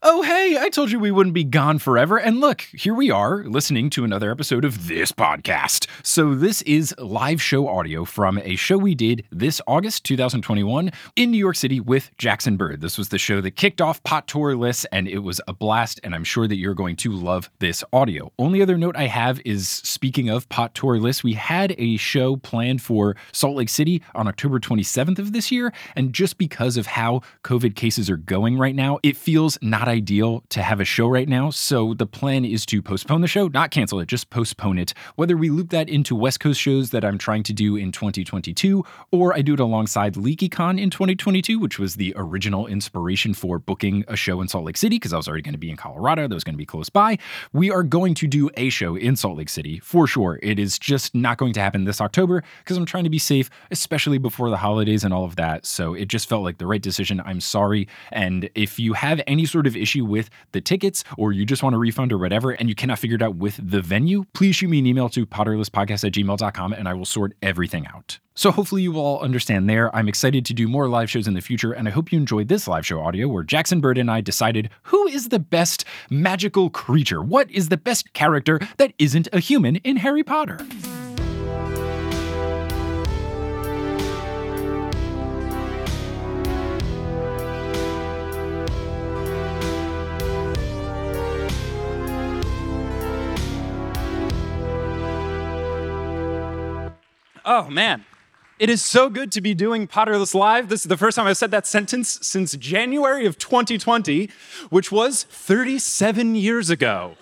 Oh, hey, I told you we wouldn't be gone forever. And look, here we are listening to another episode of this podcast. So, this is live show audio from a show we did this August 2021 in New York City with Jackson Bird. This was the show that kicked off Pot Tour Lists, and it was a blast. And I'm sure that you're going to love this audio. Only other note I have is speaking of Pot Tour Lists, we had a show planned for Salt Lake City on October 27th of this year. And just because of how COVID cases are going right now, it feels not ideal to have a show right now. So the plan is to postpone the show, not cancel it, just postpone it. Whether we loop that into West Coast shows that I'm trying to do in 2022, or I do it alongside LeakyCon in 2022, which was the original inspiration for booking a show in Salt Lake City, because I was already going to be in Colorado, that was going to be close by. We are going to do a show in Salt Lake City for sure. It is just not going to happen this October because I'm trying to be safe, especially before the holidays and all of that. So it just felt like the right decision. I'm sorry. And if you have any sort of issue with the tickets or you just want a refund or whatever and you cannot figure it out with the venue, please shoot me an email to potterlesspodcast at gmail.com and I will sort everything out. So hopefully you all understand there. I'm excited to do more live shows in the future, and I hope you enjoyed this live show audio where Jackson Bird and I decided who is the best magical creature? What is the best character that isn't a human in Harry Potter? Oh man, it is so good to be doing Potterless Live. This is the first time I've said that sentence since January of 2020, which was 37 years ago.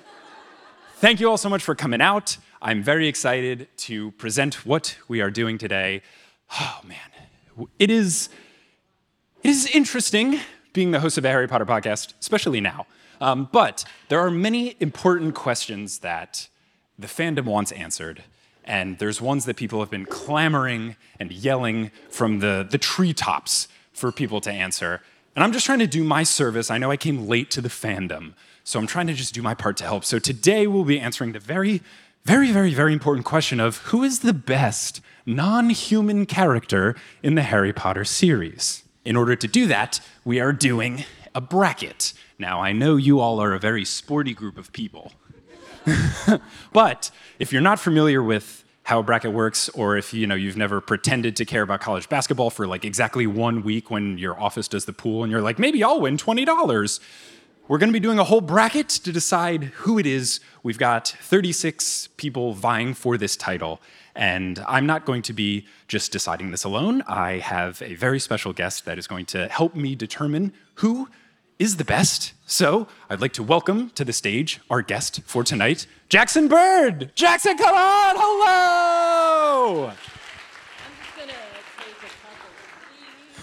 Thank you all so much for coming out. I'm very excited to present what we are doing today. Oh man, it is it is interesting being the host of a Harry Potter podcast, especially now. Um, but there are many important questions that the fandom wants answered and there's ones that people have been clamoring and yelling from the, the treetops for people to answer. And I'm just trying to do my service. I know I came late to the fandom, so I'm trying to just do my part to help. So today we'll be answering the very, very, very, very important question of who is the best non human character in the Harry Potter series? In order to do that, we are doing a bracket. Now, I know you all are a very sporty group of people. but if you're not familiar with how a bracket works, or if you know you've never pretended to care about college basketball for like exactly one week when your office does the pool, and you're like, maybe I'll win twenty dollars. We're going to be doing a whole bracket to decide who it is. We've got 36 people vying for this title, and I'm not going to be just deciding this alone. I have a very special guest that is going to help me determine who is the best. So I'd like to welcome to the stage our guest for tonight, Jackson Bird. Jackson, come on! Hello!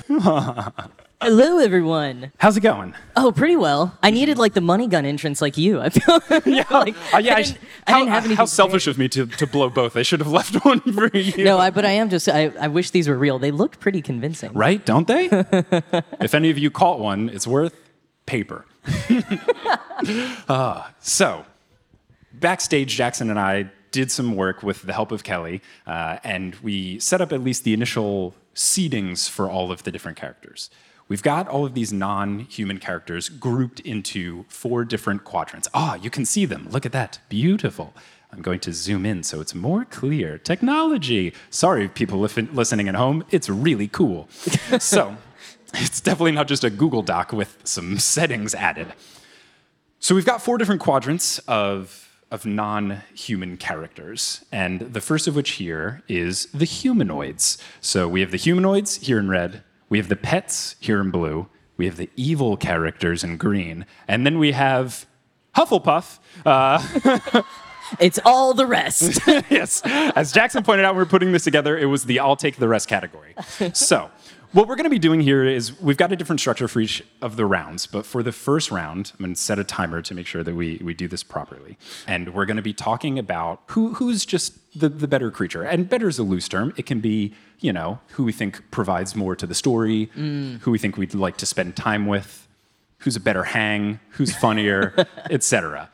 Hello, everyone. How's it going? Oh, pretty well. I needed like the money gun entrance, like you. I feel yeah, like uh, yeah. I I didn't, I how, didn't have anything how selfish of me to, to blow both. I should have left one for you. No, I, but I am just. I, I wish these were real. They look pretty convincing. right? Don't they? if any of you caught one, it's worth paper. uh, so, backstage, Jackson and I did some work with the help of Kelly, uh, and we set up at least the initial seedings for all of the different characters. We've got all of these non human characters grouped into four different quadrants. Ah, you can see them. Look at that. Beautiful. I'm going to zoom in so it's more clear. Technology. Sorry, people li- listening at home, it's really cool. so, it's definitely not just a Google Doc with some settings added. So we've got four different quadrants of, of non human characters. And the first of which here is the humanoids. So we have the humanoids here in red, we have the pets here in blue, we have the evil characters in green, and then we have Hufflepuff. Uh, It's all the rest. yes. As Jackson pointed out, when we we're putting this together, it was the I'll take the rest category. So What we're going to be doing here is we've got a different structure for each of the rounds, but for the first round, I'm going to set a timer to make sure that we, we do this properly. And we're going to be talking about who, who's just the, the better creature. And better is a loose term. It can be, you know, who we think provides more to the story, mm. who we think we'd like to spend time with, who's a better hang, who's funnier, etc.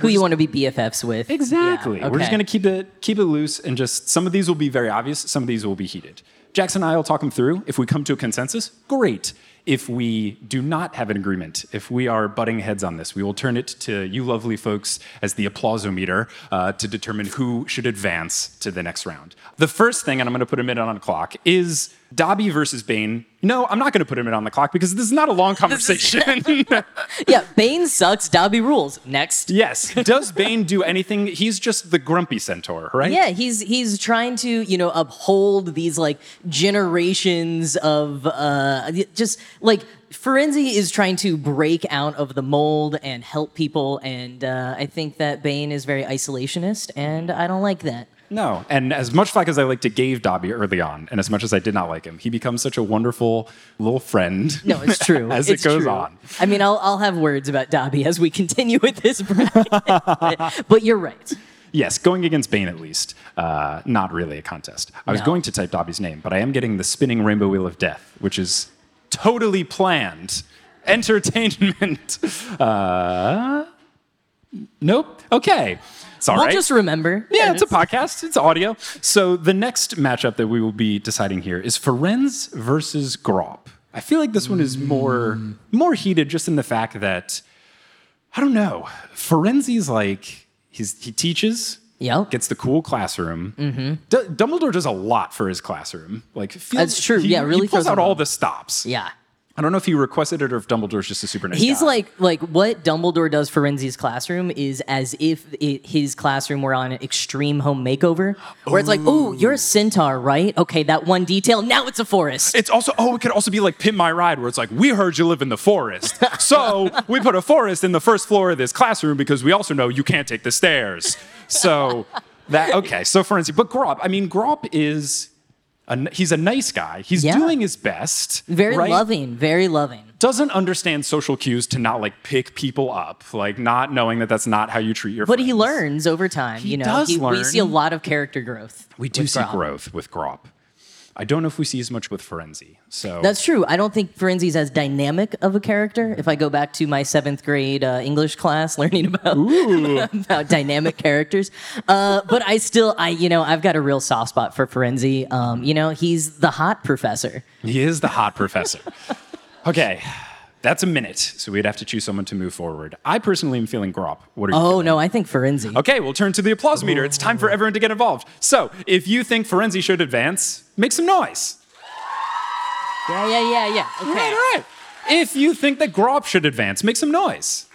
Who you want to be BFFs with? Exactly. Yeah, We're just going to keep it keep it loose and just some of these will be very obvious, some of these will be heated. Jackson and I will talk them through. If we come to a consensus, great. If we do not have an agreement, if we are butting heads on this, we will turn it to you lovely folks as the applausometer uh, to determine who should advance to the next round. The first thing, and I'm going to put a minute on the clock, is Dobby versus Bane. No, I'm not going to put him in on the clock because this is not a long conversation. Yeah, Bane sucks. Dobby rules. Next. yes. Does Bane do anything? He's just the grumpy centaur, right? Yeah, he's he's trying to you know uphold these like generations of uh just like Firenze is trying to break out of the mold and help people, and uh, I think that Bane is very isolationist, and I don't like that. No, and as much flack as I like to give Dobby early on, and as much as I did not like him, he becomes such a wonderful little friend. No, it's true. as It's it goes true. on. I mean, I'll I'll have words about Dobby as we continue with this bracket, but you're right. Yes, going against Bane at least. Uh, not really a contest. I was No. going to type Dobby's name, but I am getting the spinning rainbow wheel of death, which is totally planned entertainment. Uh, nope. Okay. It's all we'll right. just remember. Yeah, it's a podcast. It's audio. So the next matchup that we will be deciding here is Firenze versus Grawp. I feel like this one is more more heated just in the fact that I don't know. Firenze's like he's he teaches, Yep. gets the cool classroom. Mm-hmm. D- Dumbledore does a lot for his classroom. Like feels, That's true. He, Yeah, really he pulls out all the stops. Yeah. I don't know if he requested it or if Dumbledore's just a super nice He's guy. like like what Dumbledore does for Renzi's classroom is as if it, his classroom were on an extreme home makeover, where it's like, oh, you're a centaur, right? Okay, that one detail. Now it's a forest. It's also oh, it could also be like Pimp My Ride, where it's like we heard you live in the forest, so we put a forest in the first floor of this classroom because we also know you can't take the stairs. So that okay. So for instance, but Grawp, I mean, Grawp is a, he's a nice guy. He's Yeah. doing his best. very right? loving, very loving. Doesn't understand social cues to not like pick people up, like not knowing that that's not how you treat your. But he learns over time. He you know, does we learn. see a lot of character growth. We do see growth with Grawp. I don't know if we see as much with Firenze. So That's true. I don't think Firenze's as dynamic of a character. If I go back to my seventh grade uh, English class, learning about about dynamic characters, uh, but I still, I you know, I've got a real soft spot for Firenze. Um, you know, he's the hot professor. He is the hot professor. Okay, that's a minute, so we'd have to choose someone to move forward. I personally am feeling Grawp. What are you? Oh feeling? no, I think Firenze. Okay, we'll turn to the applause meter. It's time for oh. everyone to get involved. So, if you think Firenze should advance, make some noise. Yeah, yeah, yeah, yeah. All Okay. right, all right. If you think that Grawp should advance, make some noise.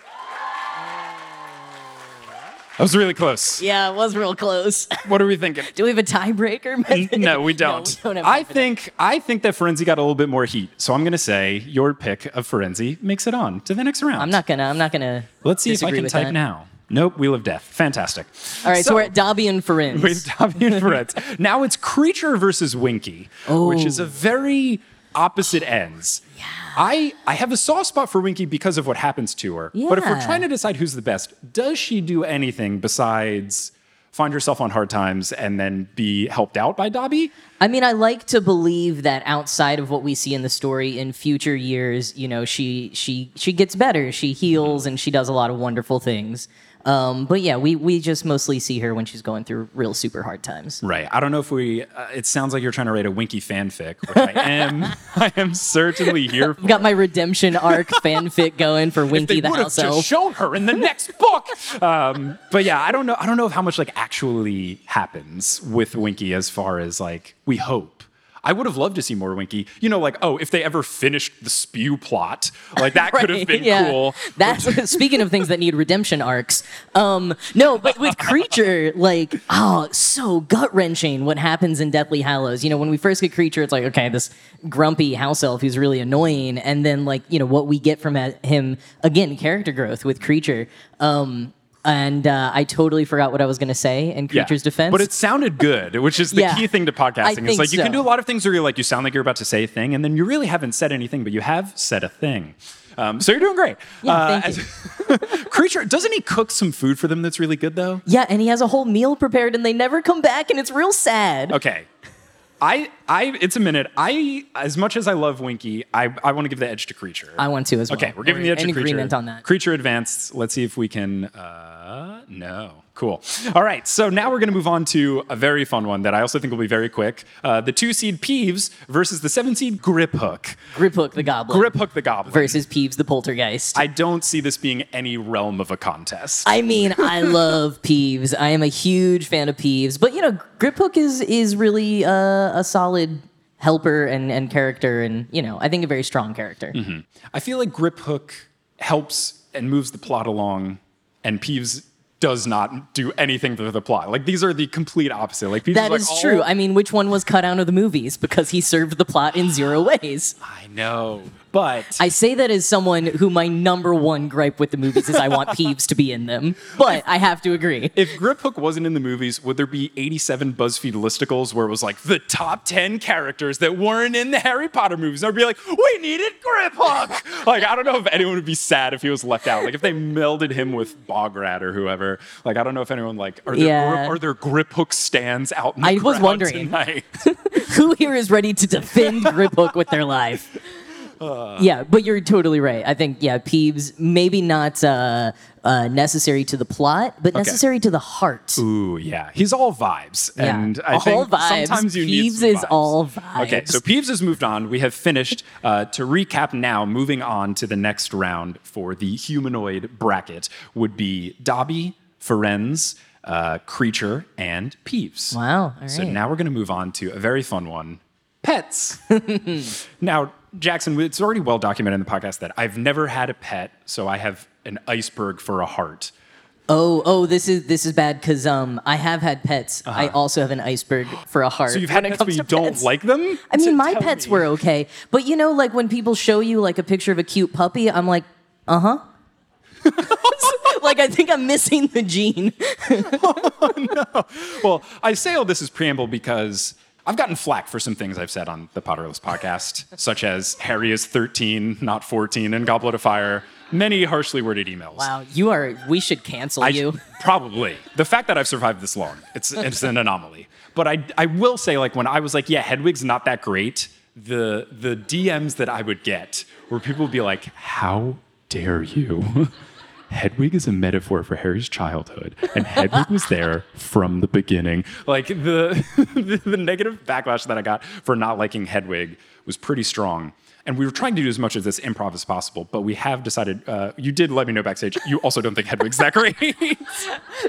That was really close. Yeah, it was real close. What are we thinking? Do we have a tiebreaker? No, we don't. don't have I time for that. think I think that Firenze got a little bit more heat. So I'm going to say your pick of Firenze makes it on to the next round. I'm not gonna. I'm not gonna. Let's see if I can type that. now. Nope, Wheel of Death. Fantastic. All right, so, we're at Dobby and Firenze. with Dobby and Firenze. Now it's Kreacher versus Winky, which is a oh. very opposite ends. Yeah. I, I have a soft spot for Winky because of what happens to her. But if we're trying to decide who's the best, does she do anything besides find herself on hard times and then be helped out by Dobby? I mean, I like to believe that outside of what we see in the story in future years, you know, she she she gets better, she heals, mm-hmm. and she does a lot of wonderful things. Um, but yeah, we we just mostly see her when she's going through real super hard times. Right. I don't know if we. Uh, it sounds like you're trying to write a Winky fanfic, which I am. I am certainly here for. I've got my redemption arc fanfic going for If Winky they the would have house just elf. shown her in the next book. Um, but yeah, I don't know. I don't know how much like actually happens with Winky as far as like we hope. I would have loved to see more Winky. You know, like oh, if they ever finished the spew plot, like that could have been yeah. cool. That's speaking of things that need redemption arcs. Um, no, but with Kreacher, like, oh, so gut wrenching what happens in Deathly Hallows. You know, when we first get Kreacher, it's like, okay, this grumpy house elf who's really annoying, and then like, you know, what we get from him again, character growth with Kreacher. Um, and uh, I totally forgot what I was going to say in Kreacher's defense. But it sounded good, which is the Yeah. key thing to podcasting. It's like you can do a lot of things where you're like, you sound like you're about to say a thing, and then you really haven't said anything, but you have said a thing. Um, so you're doing great. Yeah, thank as- Kreacher, doesn't he cook some food for them that's really good though? yeah, and he has a whole meal prepared, and they never come back, and it's real sad. Okay. I, I, it's a minute. I, as much as I love Winky, I, I want to give the edge to Kreacher. I want to as well. Okay, we're giving the edge to Kreacher. agreement on that. Kreacher advanced. Let's see if we can. Uh, no. Cool. All right. So now we're going to move on to a very fun one that I also think will be very quick. Uh, the two seed Peeves versus the seven seed Griphook. Grip Hook the Goblin Griphook the Goblin. versus Peeves the Poltergeist. I don't see this being any realm of a contest. I mean, I love Peeves. I am a huge fan of Peeves, but you know, Griphook is is really uh, a solid helper and and character, and you know, I think a very strong character. Mm-hmm. I feel like Griphook helps and moves the plot along, and Peeves does not do anything for the plot. Like these are the complete opposite. Like Peeves That is, like, true. I mean, which one was cut out of the movies because he served the plot in zero ways? I know, but I say that as someone who my number one gripe with the movies is I want Peeves to be in them, but I have to agree. If Griphook wasn't in the movies, would there be 87 BuzzFeed listicles where it was like the top 10 characters that weren't in the Harry Potter movies? I'd be like, we needed Griphook. like, I don't know if anyone would be sad if he was left out. Like, if they melded him with Bogrod or whoever. Like, I don't know if anyone like are there Yeah. grip, are there Griphook stands out? In the I was wondering. Who here is ready to defend Griphook with their life? Yeah, but you're totally right. I think yeah, Peeves maybe not uh, uh, necessary to the plot, but necessary to the heart. Ooh, yeah. He's all vibes. Yeah. And I All think vibes. sometimes you need Peeves some is vibes. all vibes. Okay, so Peeves has moved on. We have finished. Uh, to recap now, moving on to the next round for the humanoid bracket would be Dobby, Firenze, uh, Kreacher, and Peeves. Wow, all So now we're going to move on to a very fun one pets. now, Jackson, it's already well documented in the podcast that I've never had a pet, so I have an iceberg for a heart. Oh, oh, this is this is bad because um, I have had pets. I also have an iceberg for a heart. Uh-huh. So you've had pets, but you don't pets. like them? I mean, my pets me. were okay, but you know, like when people show you like a picture of a cute puppy, I'm like, uh huh. like I think I'm missing the gene. Well, I say all this as preamble because I've gotten flack for some things I've said on the Potterless podcast, such as Harry is 13, not 14, and Goblet of Fire. Many harshly worded emails. Wow, you are. We should cancel I, you. Probably. The fact that I've survived this long, it's, it's an anomaly. But I, I will say, like, when I was like, yeah, Hedwig's not that great, the, the DMs that I would get where people would be like, how dare you? Hedwig is a metaphor for Harry's childhood, and Hedwig was there from the beginning. Like the, the the negative backlash that I got for not liking Hedwig was pretty strong. And we were trying to do as much of this improv as possible, but we have decided. Uh, you did let me know backstage. You also don't think Hedwig's that great.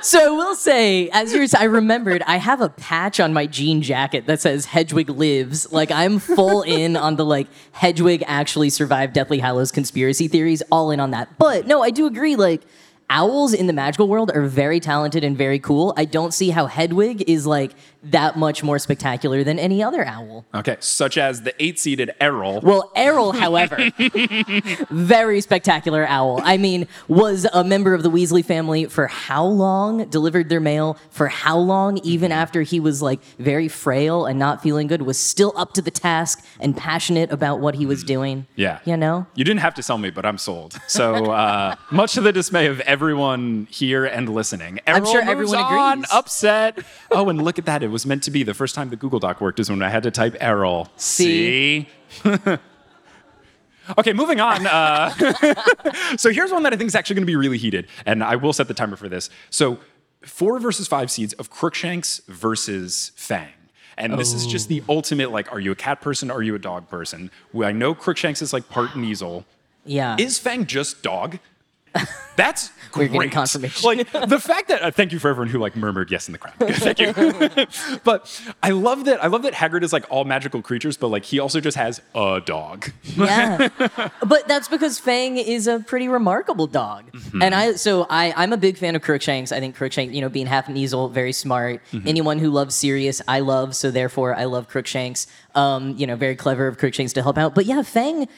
So I will say, as you're, I remembered, I have a patch on my jean jacket that says Hedwig lives. Like I'm full in on the like Hedwig actually survived Deathly Hallows conspiracy theories, all in on that. But no, I do agree. Like owls in the magical world are very talented and very cool. I don't see how Hedwig is like that much more spectacular than any other owl. okay, such as the eight seated Errol. Well, Errol, however, very spectacular owl. I mean, was a member of the Weasley family for how long? Delivered their mail for how long? Even after he was like very frail and not feeling good, was still up to the task and passionate about what he was doing. Yeah. You know? You didn't have to sell me, but I'm sold. So, uh, much to the dismay of everyone here and listening, I'm sure everyone on, agrees. upset. Oh, and look at that. It was meant to be. The first time the Google Doc worked is when I had to type Errol. See? See? okay, moving on. Uh, so, here's one that I think is actually going to be really heated, and I will set the timer for this. So, four versus five seeds of Crookshanks versus Fang. And this is just the Oh. ultimate like, are you a cat person? Are you a dog person? I know Crookshanks is like part Kneazle. Yeah. Is Fang just dog? That's We're great. confirmation. Like the fact that uh, thank you for everyone who like murmured yes in the crowd. thank you. but I love that. I love that Hagrid is like all magical creatures, but like he also just has a dog. yeah but that's because fang is a pretty remarkable dog Mm-hmm. and i so i i'm a big fan of crookshanks i think crookshanks you know being half Kneazle, very smart Mm-hmm. anyone who loves sirius i love so therefore i love crookshanks um you know very clever of crookshanks to help out but yeah fang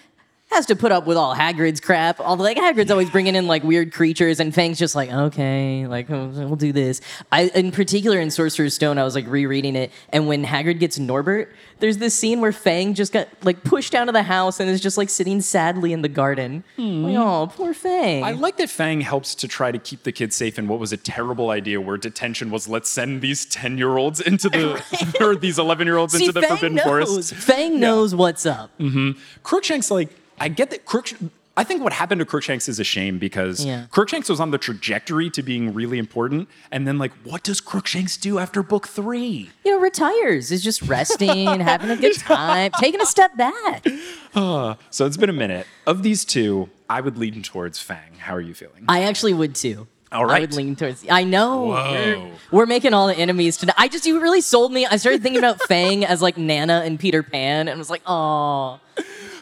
has to put up with all Hagrid's crap. All the, like Hagrid's always bringing in like weird creatures, and Fang's just like, okay, like we'll do this. I, in particular, in Sorcerer's Stone, I was like rereading it, and when Hagrid gets Norbert, there's this scene where Fang just got like pushed out of the house and is just like sitting sadly in the garden. Hmm. Like, oh, poor Fang. I like that Fang helps to try to keep the kids safe in what was a terrible idea where detention was let's send these 10 year olds into the, or these 11 year olds into the Fang Forbidden knows. Forest. Fang knows what's up. Mm-hmm. Crookshanks, like, I get that. I think what happened to Crookshanks is a shame because Yeah. Crookshanks was on the trajectory to being really important. And then, like, what does Crookshanks do after book three? You know, retires is just resting, having a good time, taking a step back. So it's been a minute. Of these two, I would lean towards Fang. How are you feeling? I actually would too. All right. I would lean towards. I know. We're, we're making all the enemies tonight. I just you really sold me. I started thinking about Fang as like Nana and Peter Pan, and was like, oh,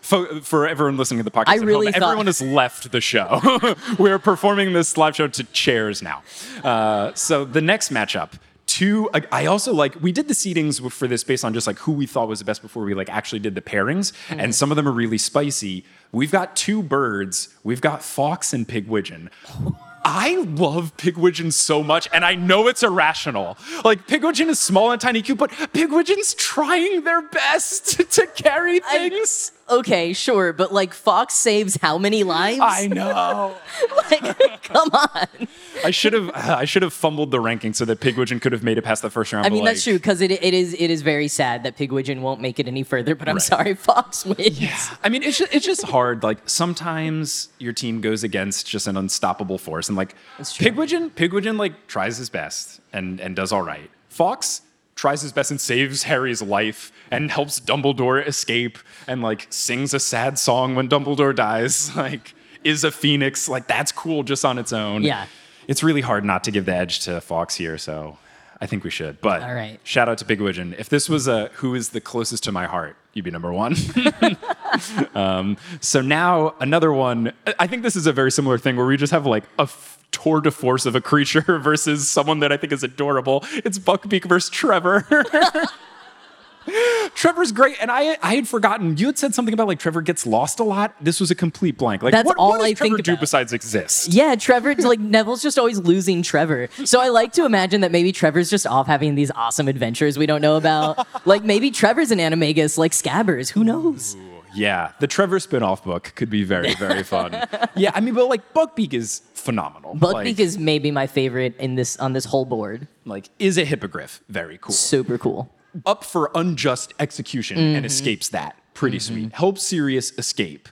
for, for everyone listening to the podcast, I really home, thought- everyone has left the show. We're performing this live show to chairs now. Uh, so the next matchup. Two, I- also like we did the seedings for this based on just like who we thought was the best before we like actually did the pairings, Mm-hmm. and some of them are really spicy. We've got two birds. We've got Fawkes and pigwidgeon. I love Pigwidgeon so much, and I know it's irrational. Like Pigwidgeon is small and tiny, cute, but Pigwidgeon's trying their best to carry I- things. Okay, sure, but like Fawkes saves how many lives? I know. like, come on. I should have I should have fumbled the ranking so that Pigwidgeon could have made it past the first round. I but, mean, that's like, true because it, it is it is very sad that Pigwidgeon won't make it any further. But I'm Right. sorry, Fawkes wins. Yeah. I mean, it's just, it's just hard. Like sometimes your team goes against just an unstoppable force, and like That's. Pigwidgeon, Pigwidgeon like tries his best and and does all right. Fawkes tries his best and saves Harry's life and helps Dumbledore escape and like sings a sad song when Dumbledore dies. Like is a phoenix. Like that's cool just on its own. Yeah. It's really hard not to give the edge to Fawkes here, so I think we should. But All right. shout out to Pigwidgeon. If this was a who is the closest to my heart, you'd be number one. um, so now another one. I think this is a very similar thing where we just have like a f- tour de force of a creature versus someone that I think is adorable. It's Buckbeak versus Trevor. Trevor's great, and I I had forgotten. You had said something about like Trevor gets lost a lot. This was a complete blank. Like That's what, all what does I Trevor think do about. besides exist? Yeah, Trevor, like Neville's just always losing Trevor. So I like to imagine that maybe Trevor's just off having these awesome adventures we don't know about. like maybe Trevor's an animagus like Scabbers. Who knows? Yeah, the Trevor spin-off book could be very, very fun. yeah, I mean, but like Buckbeak is phenomenal. Buckbeak like, is maybe my favorite in this on this whole board. like is a hippogriff. Very cool. Super cool. Up for unjust execution Mm-hmm. and escapes that. Pretty sweet. Helps Sirius escape.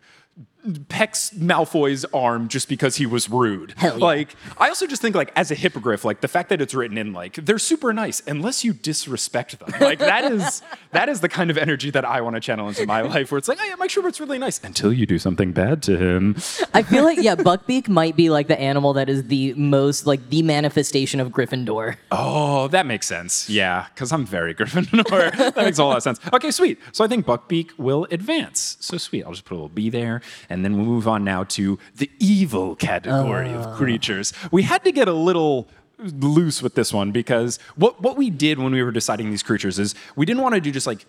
Pecks Malfoy's arm just because he was rude. Yeah. Like, I also just think like as a hippogriff, like the fact that it's written in like they're super nice unless you disrespect them. Like that is that is the kind of energy that I want to channel into my life where it's like, oh yeah, Mike Schubert's really nice until you do something bad to him. I feel like yeah, Buckbeak might be like the animal that is the most like the manifestation of Gryffindor. Oh, that makes sense. Yeah, because I'm very Gryffindor. that makes a lot of sense. Okay, sweet. So I think Buckbeak will advance. So sweet. I'll just put a little B there. And then we'll move on now to the evil category of creatures. We had to get a little loose with this one because what, what we did when we were deciding these creatures is we didn't want to do just like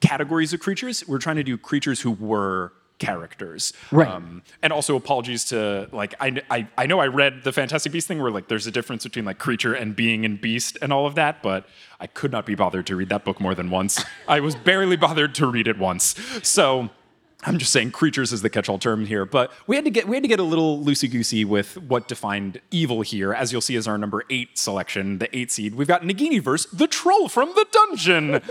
categories of creatures. We're trying to do creatures who were characters. Right. Um, and also apologies to like I, I I know I read the Fantastic Beast thing where like there's a difference between like creature and being and beast and all of that, but I could not be bothered to read that book more than once. I was barely bothered to read it once. So I'm just saying creatures is the catch-all term here, but we had to get we had to get a little loosey-goosey with what defined evil here. As you'll see as our number eight selection, the eight seed, we've got Nagini verse, the troll from the dungeon.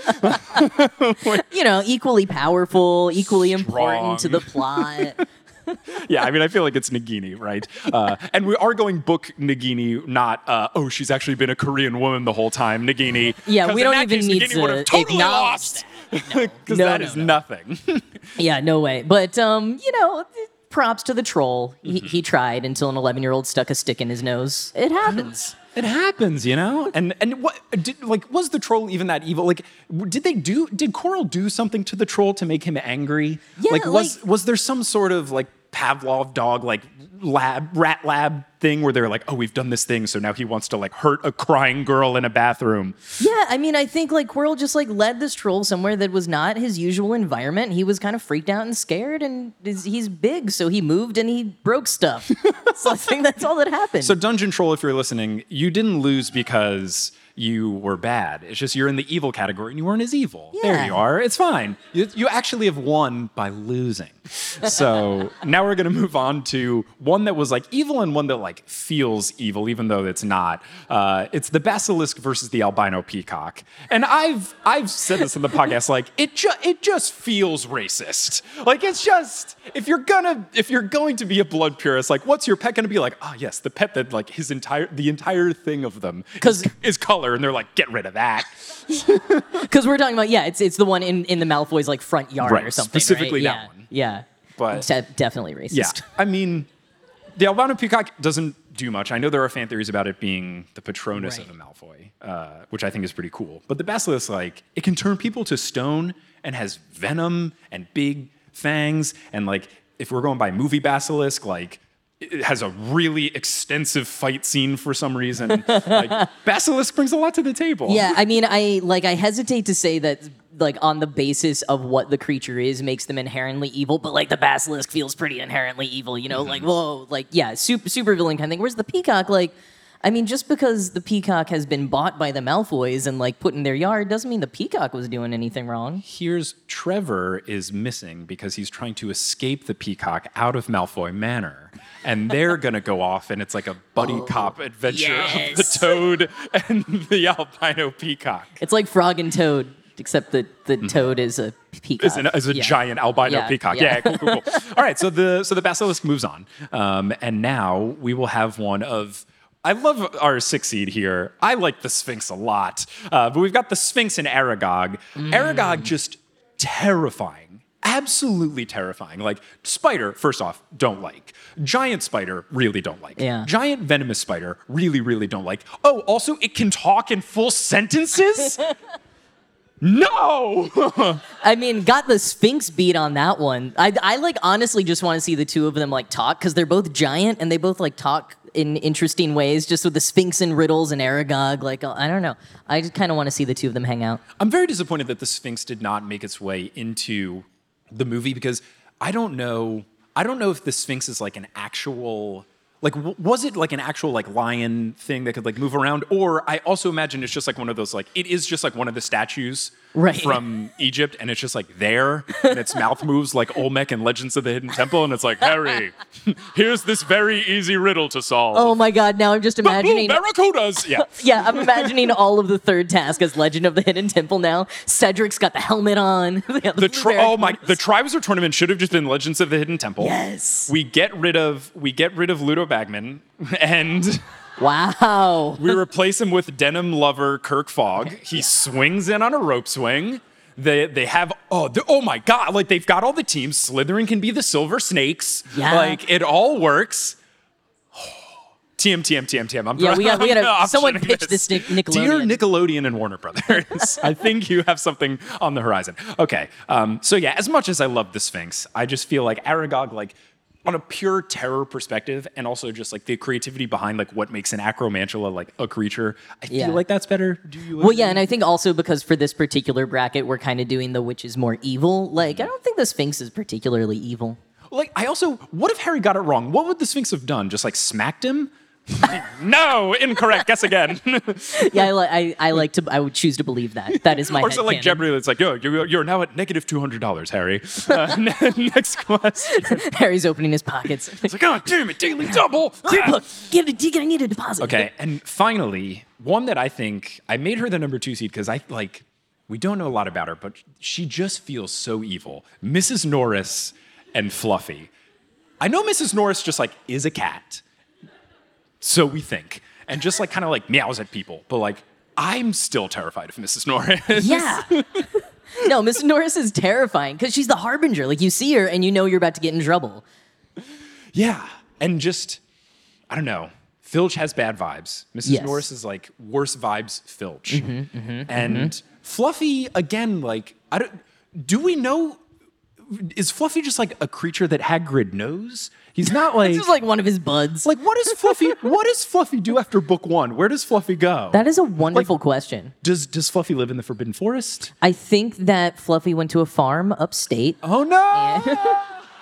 You know, equally powerful, equally important to the plot. yeah, I mean, I feel like it's Nagini, right? Uh, and we are going book Nagini, not uh, oh, she's actually been a Korean woman the whole time, Nagini. Yeah, we don't even case, need Nagini to totally acknowledge lost because No, that no, is no. nothing. yeah, no way. But um, you know, props to the troll. Mm-hmm. He, he tried until an 11 year old stuck a stick in his nose. It happens. It happens, you know. And and what did like was the troll even that evil? Like, did they do? Did Quirrell do something to the troll to make him angry? Yeah, like was like- was there some sort of like Pavlov dog like lab rat lab thing where they're like, oh, we've done this thing, so now he wants to like hurt a crying girl in a bathroom. Yeah, I mean, I think like Quirrell just like led this troll somewhere that was not his usual environment. He was kind of freaked out and scared, and is- he's big, so he moved and he broke stuff. so I think that's all that happened. So Dungeon Troll, if you're listening, you didn't lose because you were bad. It's just you're in the evil category and you weren't as evil. There you are. It's fine. You, you actually have won by losing. So now we're gonna move on to one that was like evil and one that like feels evil, even though it's not. Uh, it's the basilisk versus the albino peacock. And I've I've said this in the podcast, like it just it just feels racist. Like it's just if you're gonna if you're going to be a blood purist, like what's your pet gonna be like? Ah, yes, the pet that like his entire the entire thing of them 'Cause- is, is color, and they're like, get rid of that. Because we're talking about yeah, it's it's the one in in the Malfoy's like front yard Right, or something. specifically right? that yeah. one. Yeah, But- de- definitely racist. Yeah, I mean, the albino peacock doesn't do much. I know there are fan theories about it being the Patronus of Right. a Malfoy, uh, which I think is pretty cool. But the basilisk, like, it can turn people to stone and has venom and big fangs. And like, if we're going by movie basilisk, like. It has a really extensive fight scene for some reason. like, Basilisk brings a lot to the table. Yeah, I mean, I like I hesitate to say that like on the basis of what the creature is makes them inherently evil, but like the basilisk feels pretty inherently evil, you know? Mm-hmm. Like whoa, like yeah, super super villain kind of thing. Whereas the peacock, like, I mean, just because the peacock has been bought by the Malfoys and like put in their yard doesn't mean the peacock was doing anything wrong. Here's Trevor is missing because he's trying to escape the peacock out of Malfoy Manor. And they're gonna go off, and it's like a buddy cop adventure of the toad and the albino peacock. It's like frog and toad, except that the toad is a peacock. Is, an, is a Yeah. giant albino Yeah, peacock. yeah. Yeah, cool, cool, cool. All right, so the so the basilisk moves on, um, and now we will have one of. I love our six seed here. I like the Sphinx a lot, uh, but we've got the Sphinx and Aragog. Mm. Aragog just terrifying, absolutely terrifying. Like spider, first off, don't like. Giant spider, really don't like. Yeah. Giant venomous spider, really, really don't like. Oh, also, it can talk in full sentences. no. I mean, got the Sphinx beat on that one. I, I like honestly just want to see the two of them like talk because they're both giant and they both like talk in interesting ways. Just with the Sphinx and riddles and Aragog, like I don't know. I just kind of want to see the two of them hang out. I'm very disappointed that the Sphinx did not make its way into the movie because I don't know. I don't know if the Sphinx is like an actual. Like, was it like an actual like lion thing that could like move around? Or I also imagine it's just like one of those like it is just like one of the statues Right. from Egypt, and it's just like there, and its mouth moves like Olmec and Legends of the Hidden Temple, and it's like Harry, here's this very easy riddle to solve. Oh my god! Now I'm just imagining. barracudas! Yeah. yeah, I'm imagining all of the third task as Legend of the Hidden Temple. Now Cedric's got the helmet on. The tri- oh my! The Triwizard tournament should have just been Legends of the Hidden Temple. Yes. We get rid of we get rid of Ludo Bagman, and Wow. we replace him with denim lover Kirk Fogg. He swings in on a rope swing. They they have oh oh my god! Like they've got all the teams. Slytherin can be the Silver Snakes. Yeah. Like it all works. TM TM TM TM. I'm Yeah, we got- we gotta- someone optioning pitch this to Nickelodeon. Dear Nickelodeon and Warner Brothers, I think you have something on the horizon. Okay, um, so yeah, as much as I love the Sphinx, I just feel like Aragog, like on a pure terror perspective, and also just like the creativity behind like what makes an acromantula like a creature, I Yeah. feel like that's better. Do you? Well, yeah, and I think also because for this particular bracket, we're kind of doing the which is more evil. Like, I don't think the Sphinx is particularly evil. Like, I also, what if Harry got it wrong? What would the Sphinx have done? Just like smacked him? no, incorrect. Guess again. Yeah, I, li- I, I like to. I would choose to believe that. That is my. or is it like headcanon. Jeopardy? It's like, yo, you're, you're now at negative two hundred dollars, Harry. Uh, next question. Harry's opening his pockets. It's like, oh, damn it, daily double. Look, give it. I need a deposit. okay, and finally, one that I think I made her the number two seed because I like. We don't know a lot about her, but she just feels so evil. Mrs. Norris and Fluffy. I know Mrs. Norris just like is a cat. So we think. And just like kind of like meows at people. But like, I'm still terrified of Mrs. Norris. Yeah. no, Mrs. Norris is terrifying because she's the harbinger. Like you see her and you know you're about to get in trouble. Yeah. And just, I don't know. Filch has bad vibes. Mrs. Yes. Norris is like worse vibes Filch. Mm-hmm, mm-hmm, mm-hmm. and Fluffy, again, like, I don't, do we know is Fluffy just like a creature that Hagrid knows? He's not like This is like one of his buds. like what does Fluffy what does Fluffy do after book one? Where does Fluffy go? that is a wonderful question. does does Fluffy live in the Forbidden Forest? I think that Fluffy went to a farm upstate. Oh no!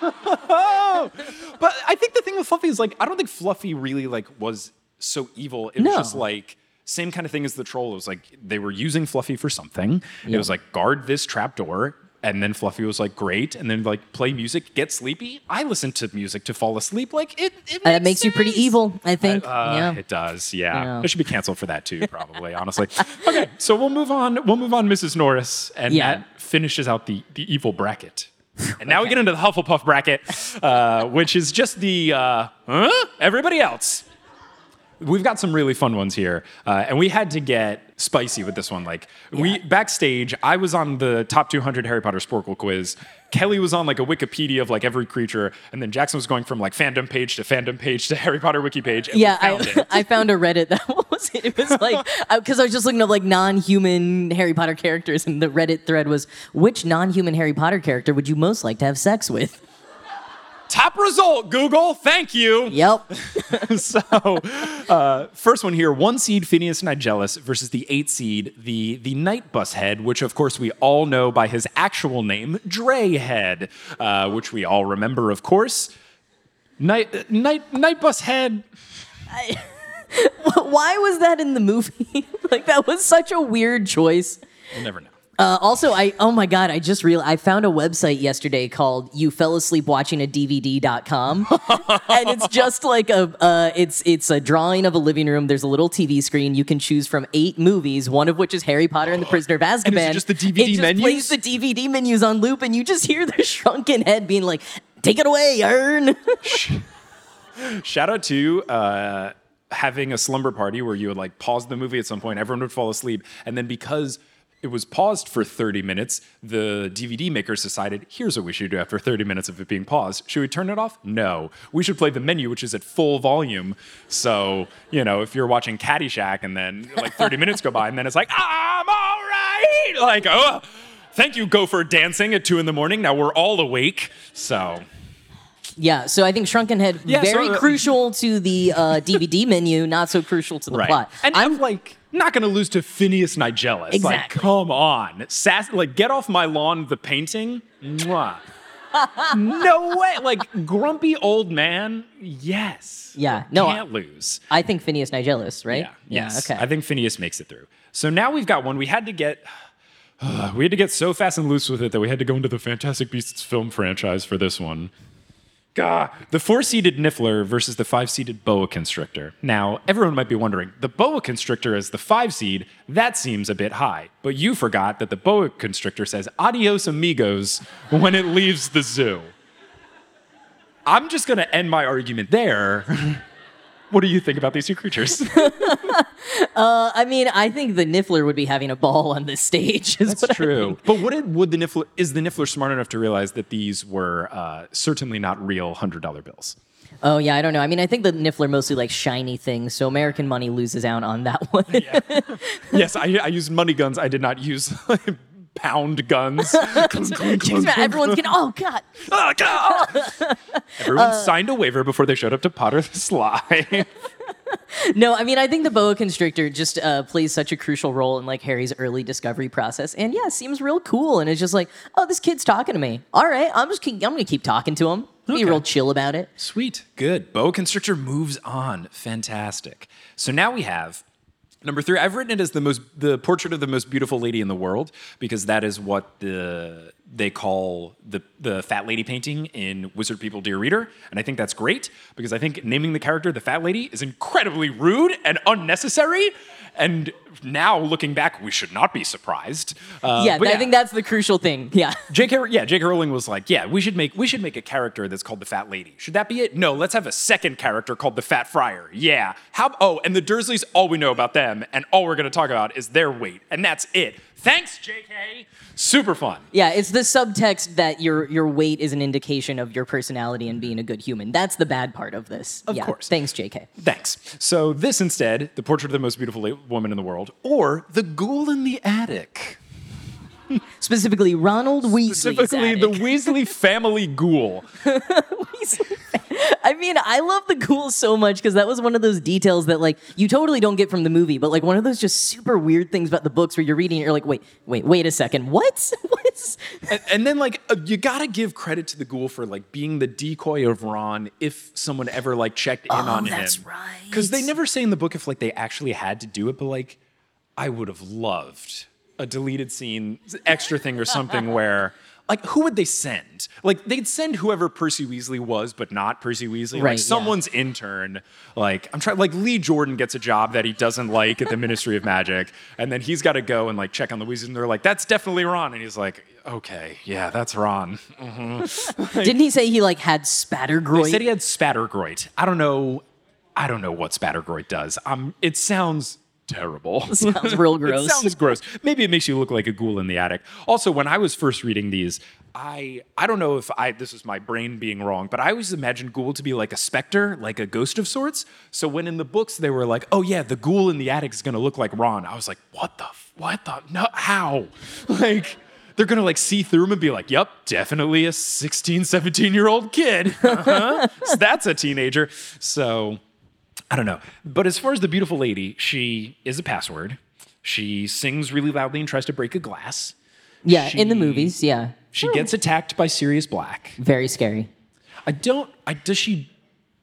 but I think the thing with Fluffy is like I don't think Fluffy really like was so evil. It was No. just like same kind of thing as the troll. It was like they were using Fluffy for something. It was like guard this trapdoor. And then Fluffy was like, great. And then like play music, get sleepy. I listen to music to fall asleep. Like it, it that makes you pretty evil, I think. Uh, yeah. It does, yeah. Yeah. I should be canceled for that too, probably, honestly. Okay, so we'll move on. We'll move on, Mrs. Norris, and Yeah. that finishes out the, the evil bracket. And now we get into the Hufflepuff bracket, uh, which is just the uh, huh? everybody else. We've got some really fun ones here, uh, and we had to get spicy with this one. Like we backstage, I was on the top 200 Harry Potter Sporcle quiz. Kelly was on like a Wikipedia of like every creature, and then Jackson was going from like fandom page to fandom page to Harry Potter wiki page. And Yeah, found I. I found a Reddit that was it? It was like because I was just looking up like non-human Harry Potter characters, and the Reddit thread was which non-human Harry Potter character would you most like to have sex with? Top result, Google. Thank you. Yep. so, uh, first one here: one seed Phineas Nigellus versus the eight seed the the Night Bus Head, which of course we all know by his actual name, Dre Head, uh, which we all remember, of course. Night Night Night Bus Head. Why was that in the movie? like that was such a weird choice. We'll never know. Uh, also, I oh my god, I just real I found a website yesterday called "You Fell Asleep Watching a DVD.com, and it's just like a uh, it's it's a drawing of a living room. There's a little TV screen. You can choose from eight movies, one of which is Harry Potter and the Prisoner of Azkaban. it just the DVD it just menus? Plays the DVD menus on loop, and you just hear the shrunken head being like, "Take it away, Ern." Shout out to uh, having a slumber party where you would like pause the movie at some point, everyone would fall asleep, and then because it was paused for 30 minutes, the DVD makers decided, here's what we should do after 30 minutes of it being paused. Should we turn it off? No. We should play the menu, which is at full volume. So, you know, if you're watching Caddyshack and then like 30 minutes go by and then it's like, I'm all right. Like, oh, thank you, Gopher Dancing at two in the morning. Now we're all awake. So, yeah, so I think Shrunken Head Yeah, so, very uh, crucial to the uh, DVD menu, not so crucial to the plot. And I'm like not going to lose to Phineas Nigellus. Like, come on, Sass, like get off my lawn. The painting, Mwah. no way. Like grumpy old man. Yes. Yeah, no, I- can't lose. I think Phineas Nigellus, right? Yeah. Yes. okay. I think Phineas makes it through. So now we've got one. We had to get. we had to get so fast and loose with it that we had to go into the Fantastic Beasts film franchise for this one. Gah. The four seated Niffler versus the five seated Boa Constrictor. Now, everyone might be wondering the Boa Constrictor as the five seed, that seems a bit high. But you forgot that the Boa Constrictor says adios amigos when it leaves the zoo. I'm just going to end my argument there. what do you think about these two creatures? I mean, I think the Niffler would be having a ball on this stage. Is what I think. But would it, would the Niffler is the Niffler smart enough to realize that these were uh, certainly not real hundred dollar bills? Oh yeah, I don't know. I mean, I think the Niffler mostly like shiny things, so American money loses out on that one. yes, I, I used money guns. I did not use pound guns. Everyone's getting. Oh god. Oh, God! Everyone signed a waiver before they showed up to Potterless Live. No, I mean, I think the boa constrictor just uh, plays such a crucial role in like Harry's early discovery process, and yeah, seems real cool. And it's just like, oh, this kid's talking to me. All right, I'm just keep, I'm gonna keep talking to him. Be real chill about it. Sweet. Good. Boa Constrictor moves on. Fantastic. So now we have number three. I've written it as the most the portrait of the most beautiful lady in the world because that is what the they call the the fat lady painting in Wizard People Dear Reader. And I think that's great because I think naming the character the fat lady is incredibly rude and unnecessary. And now looking back, we should not be surprised. Uh, yeah, but I think that's the crucial thing. Yeah. J.K. Yeah, J.K. Rowling was like, yeah, we should make we should make a character that's called the Fat Lady. Should that be it? No, let's have a second character called the Fat Friar. Yeah. How? Oh, and the Dursleys. All we know about them, and all we're going to talk about is their weight, and that's it. Thanks, J.K. Super fun. Yeah, it's the subtext that your your weight is an indication of your personality and being a good human. That's the bad part of this. Of yeah. course. Thanks, JK. Thanks. So this instead, the portrait of the most beautiful woman in the world, or the ghoul in the attic. Specifically, Ronald Weasley. Specifically, the Weasley family ghoul. I mean, I love the ghoul so much because that was one of those details that like you totally don't get from the movie, but like one of those just super weird things about the books where you're reading, and you're like, wait, wait, wait a second, what? what? And, and then, like, uh, you gotta give credit to the ghoul for like being the decoy of Ron if someone ever like checked in on him. Oh, that's right. Because they never say in the book if like they actually had to do it, but like, I would have loved a deleted scene, extra thing or something where. Like, who would they send? Like, they'd send whoever Percy Weasley was, but not Percy Weasley. Right, like, yeah. someone's intern. Like, I'm trying, like, Lee Jordan gets a job that he doesn't like at the Ministry of Magic. And then he's got to go and, like, check on the Weasley. And they're like, that's definitely Ron. And he's like, okay, yeah, that's Ron. Didn't he say he like had They spattergroit? said he had spattergroit. I don't know. I don't know what spattergroit does. Um, it sounds terrible. Sounds real It gross. sounds gross. Maybe it makes you look like a ghoul in the attic. Also, when I was first reading these, I I don't know if I this is my brain being wrong, but I always imagined ghoul to be like a specter, like a ghost of sorts. So when in the books they were like, "Oh yeah, the ghoul in the attic is going to look like Ron," I was like, "What the? f- What the? No, how?" Like. They're gonna like see through him and be like, yep, definitely a 16, 17 year old kid. Uh-huh. So that's a teenager. So I don't know. But as far as the beautiful lady, she is a password. She sings really loudly and tries to break a glass. yeah, in the movies, yeah. She gets attacked by Sirius Black. Very scary. I don't. I does she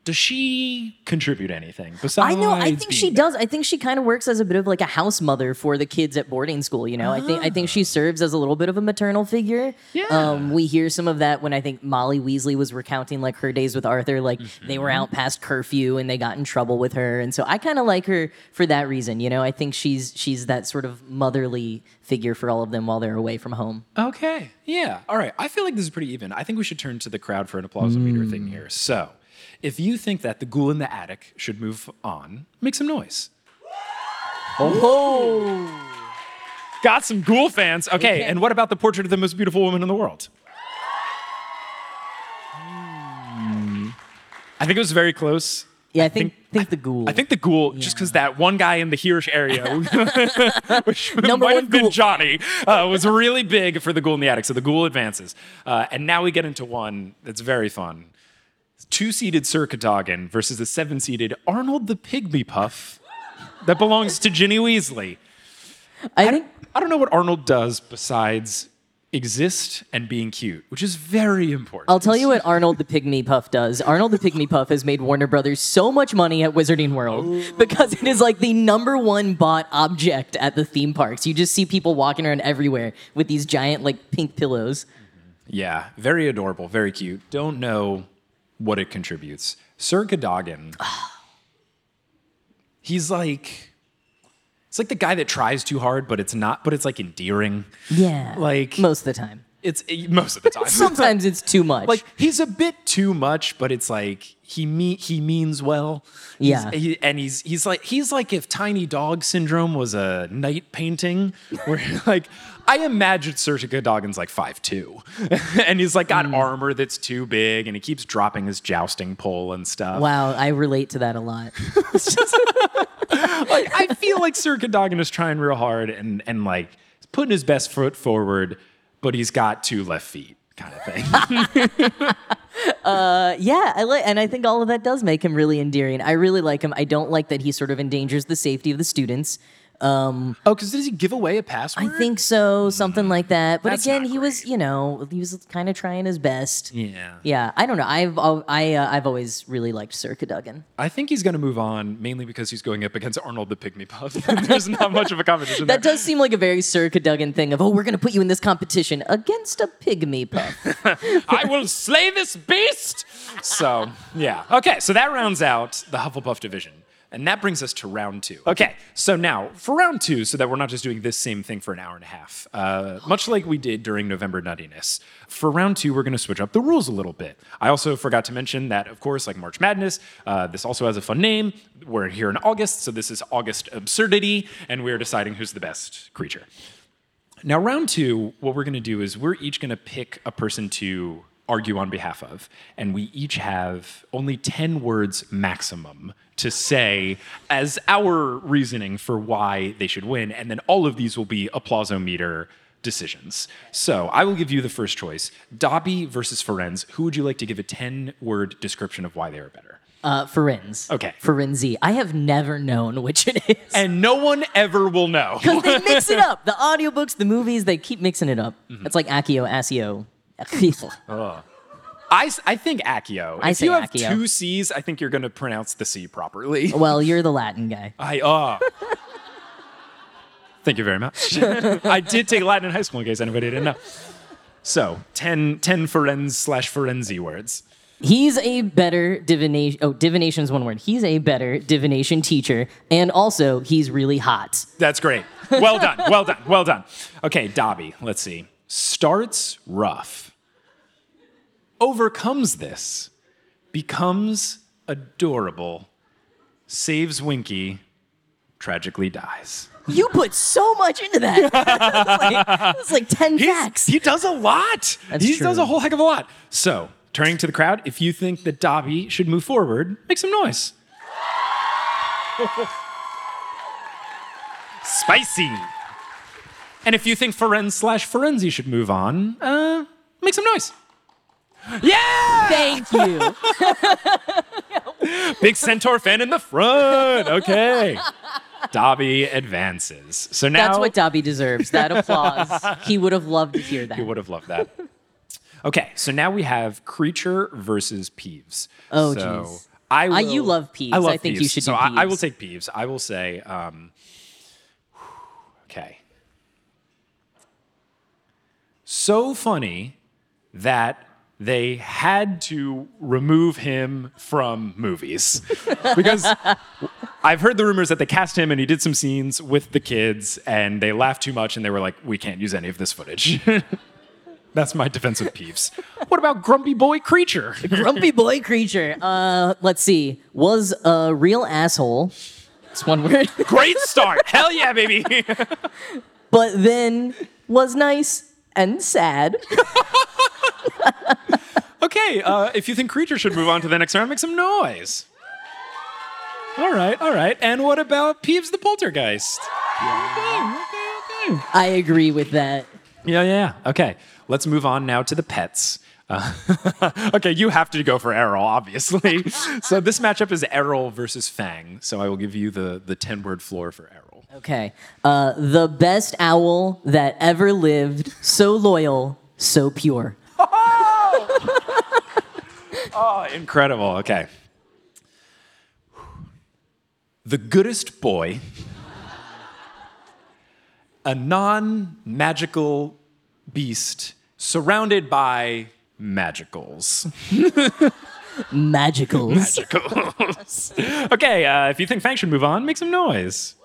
does she contribute anything besides? I know. I think she there? does. I think she kind of works as a bit of like a house mother for the kids at boarding school. You know, I think I think she serves as a little bit of a maternal figure. Yeah. Um, we hear some of that when I think Molly Weasley was recounting like her days with Arthur. Like they were out past curfew and they got in trouble with her, and so I kind of like her for that reason. You know, I think she's she's that sort of motherly figure for all of them while they're away from home. Okay. Yeah. All right. I feel like this is pretty even. I think we should turn to the crowd for an applausometer Mm. thing here. So, if you think that the ghoul in the attic should move on, make some noise. Oh, Got some ghoul fans. Okay. And what about the portrait of the most beautiful woman in the world? Hmm. I think it was very close. yeah. I think think the ghoul. I think the ghoul, just because that one guy in the Hirsch area, which Number might have been ghoul. Johnny, uh, was really big for the ghoul in the attic. So the ghoul advances. Uh, and now we get into one that's very fun. Two seated Sir Cadogan versus a seven seated Arnold the Pygmy Puff that belongs to Ginny Weasley. I think I don't know what Arnold does besides exist and being cute, which is very important. I'll tell you what Arnold the Pygmy Puff does. Arnold the Pygmy Puff has made Warner Brothers so much money at Wizarding World oh. because it is like the number one bought object at the theme parks. You just see people walking around everywhere with these giant like pink pillows. Yeah, very adorable, very cute. Don't know what it contributes. Sir Cadogan, he's like, it's like the guy that tries too hard, but it's not, but it's like endearing. Yeah. Like- most of the time. It's eh, most of the time. Sometimes it's too much. like he's a bit too much, but it's like he me he means well. He's- Yeah. he- and he's he's like he's like if Tiny Dog Syndrome was a knight painting, where like I imagine Sir Cadogan's like five two, and he's like got armor that's too big, and he keeps dropping his jousting pole and stuff. wow, I relate to that a lot. Like I feel like Sir Cadogan is trying real hard and and like putting his best foot forward, but he's got two left feet, kind of thing. Uh, yeah, I and I think all of that does make him really endearing. I really like him. I don't like that he sort of endangers the safety of the students. Um, oh, because does he give away a password? I think so, something like that. But That's again, he was, you know, he was kind of trying his best. Yeah. Yeah, I don't know. I've I uh, I've always really liked Sir Cadogan. I think he's going to move on mainly because he's going up against Arnold the Pygmy Puff. There's not much of a competition That there. does seem like a very Sir Cadogan thing of, oh, we're going to put you in this competition against a pygmy puff. I will slay this beast. So, yeah. Okay, so that rounds out the Hufflepuff division. And that brings us to round two. Okay, so now for round two, so that we're not just doing this same thing for an hour and a half, uh, much like we did during November Nuttiness, for round two, we're going to switch up the rules a little bit. I also forgot to mention that, of course, like March Madness, uh, this also has a fun name. We're here in August, so this is August Absurdity, and we're deciding who's the best creature. Now, round two, what we're going to do is we're each going to pick a person to argue on behalf of, and we each have only 10 words maximum to say as our reasoning for why they should win. And then all of these will be applausometer decisions. So I will give you the first choice Dobby versus Firenze. Who would you like to give a 10 word description of why they are better? Uh, Firenze. Okay. Ferenzi. I have never known which it is. And no one ever will know. Because they mix it up. The audiobooks, the movies, they keep mixing it up. Mm-hmm. It's like Accio, Asio. I, I think Accio. I if say you have Accio. two C's, I think you're going to pronounce the C properly. well, you're the Latin guy. I uh. Thank you very much. I did take Latin in high school in case anybody didn't know. So 10, 10 Firenze slash Ferenzi words. He's a better divination. Oh, divination is one word. He's a better divination teacher, and also he's really hot. That's great. Well done. Well done. Well done. Okay, Dobby, let's see. Starts rough, overcomes this, becomes adorable, saves Winky, tragically dies. You put so much into that. Like, that's like ten He's- facts. He does a lot. That's he does a whole heck of a lot. So, turning to the crowd, if you think that Dobby should move forward, make some noise. Spicy. And if you think Firenze slash Ferenzi should move on, uh, make some noise. Yeah! Thank you. Big Centaur fan in the front. Okay. Dobby advances. So now That's what Dobby deserves. That applause. He would have loved to hear that. You would have loved that. Okay, so now we have Kreacher versus Peeves. Oh, so jeez. I Uh, you love Peeves. I, love think you Peeves. should So do I, I will take Peeves. I will say, um, okay. So funny that they had to remove him from movies because I've heard the rumors that they cast him and he did some scenes with the kids and they laughed too much and they were like, we can't use any of this footage. That's my defensive of Peeves. What about Grumpy Boy Kreacher? Grumpy boy Kreacher. Uh, let's see. Was a real asshole. It's one word. Great start. Hell yeah, baby. but then was nice and sad. okay, uh, if you think Kreacher should move on to the next round, make some noise. All right, all right. And what about Peeves the Poltergeist? Okay, okay, okay. I agree with that. Yeah, yeah. Okay, let's move on now to the pets. Uh, okay, you have to go for Errol, obviously. so this matchup is Errol versus Fang. So I will give you the the ten word floor for Errol. Okay. Uh, the best owl that ever lived. So loyal, so pure. Oh, incredible. Okay. The goodest boy, a non magical beast surrounded by magicals. Magicals. Magicals. okay, uh, if you think Fang should move on, make some noise.